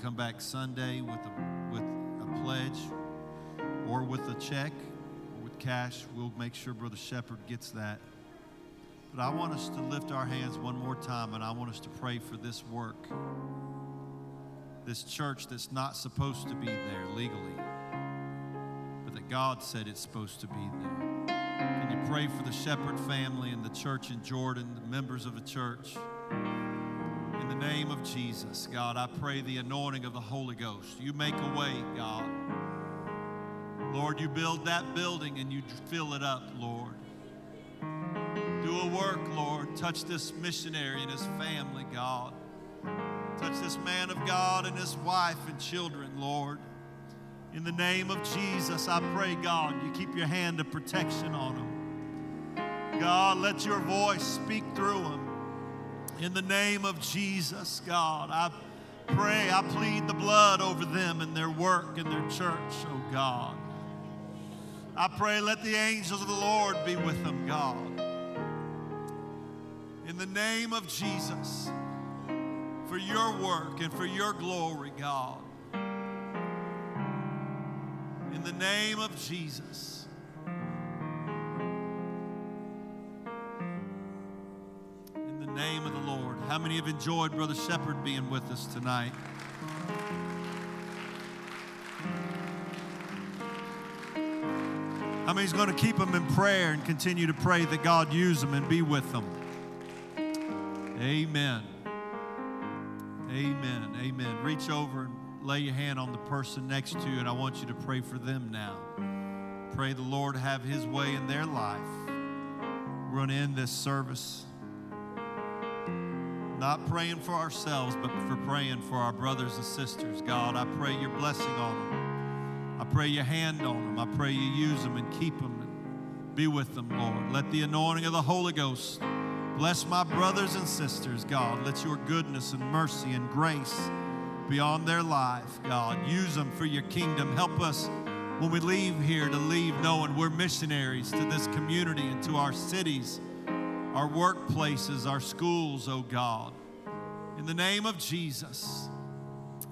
come back Sunday with a, with a pledge or with a check or with cash. We'll make sure Brother Sheppard gets that. But I want us to lift our hands one more time and I want us to pray for this work. This church that's not supposed to be there legally, but that God said it's supposed to be there. Can you pray for the Sheppard family and the church in Jordan, the members of the church? In the name of Jesus, God, I pray the anointing of the Holy Ghost. You make a way, God. Lord, you build that building and you fill it up, Lord. A work, Lord. Touch this missionary and his family, God. Touch this man of God and his wife and children, Lord. In the name of Jesus, I pray, God, you keep your hand of protection on them. God, let your voice speak through them. In the name of Jesus, God, I pray, I plead the blood over them and their work and their church, oh God. I pray, let the angels of the Lord be with them, God. In the name of Jesus, for your work and for your glory, God. In the name of Jesus. In the name of the Lord. How many have enjoyed Brother Sheppard being with us tonight? How many's going to keep them in prayer and continue to pray that God use them and be with them? Amen. Amen. Amen. Reach over and lay your hand on the person next to you, and I want you to pray for them now. Pray the Lord have His way in their life. We're going to end this service not praying for ourselves, but for praying for our brothers and sisters. God, I pray your blessing on them. I pray your hand on them. I pray you use them and keep them and be with them, Lord. Let the anointing of the Holy Ghost bless my brothers and sisters, God. Let your goodness and mercy and grace be on their life, God. Use them for your kingdom. Help us when we leave here to leave knowing we're missionaries to this community and to our cities, our workplaces, our schools, oh God. In the name of Jesus.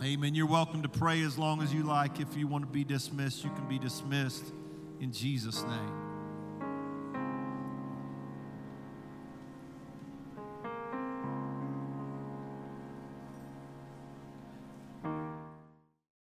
Amen. You're welcome to pray as long as you like. If you want to be dismissed, you can be dismissed in Jesus' name.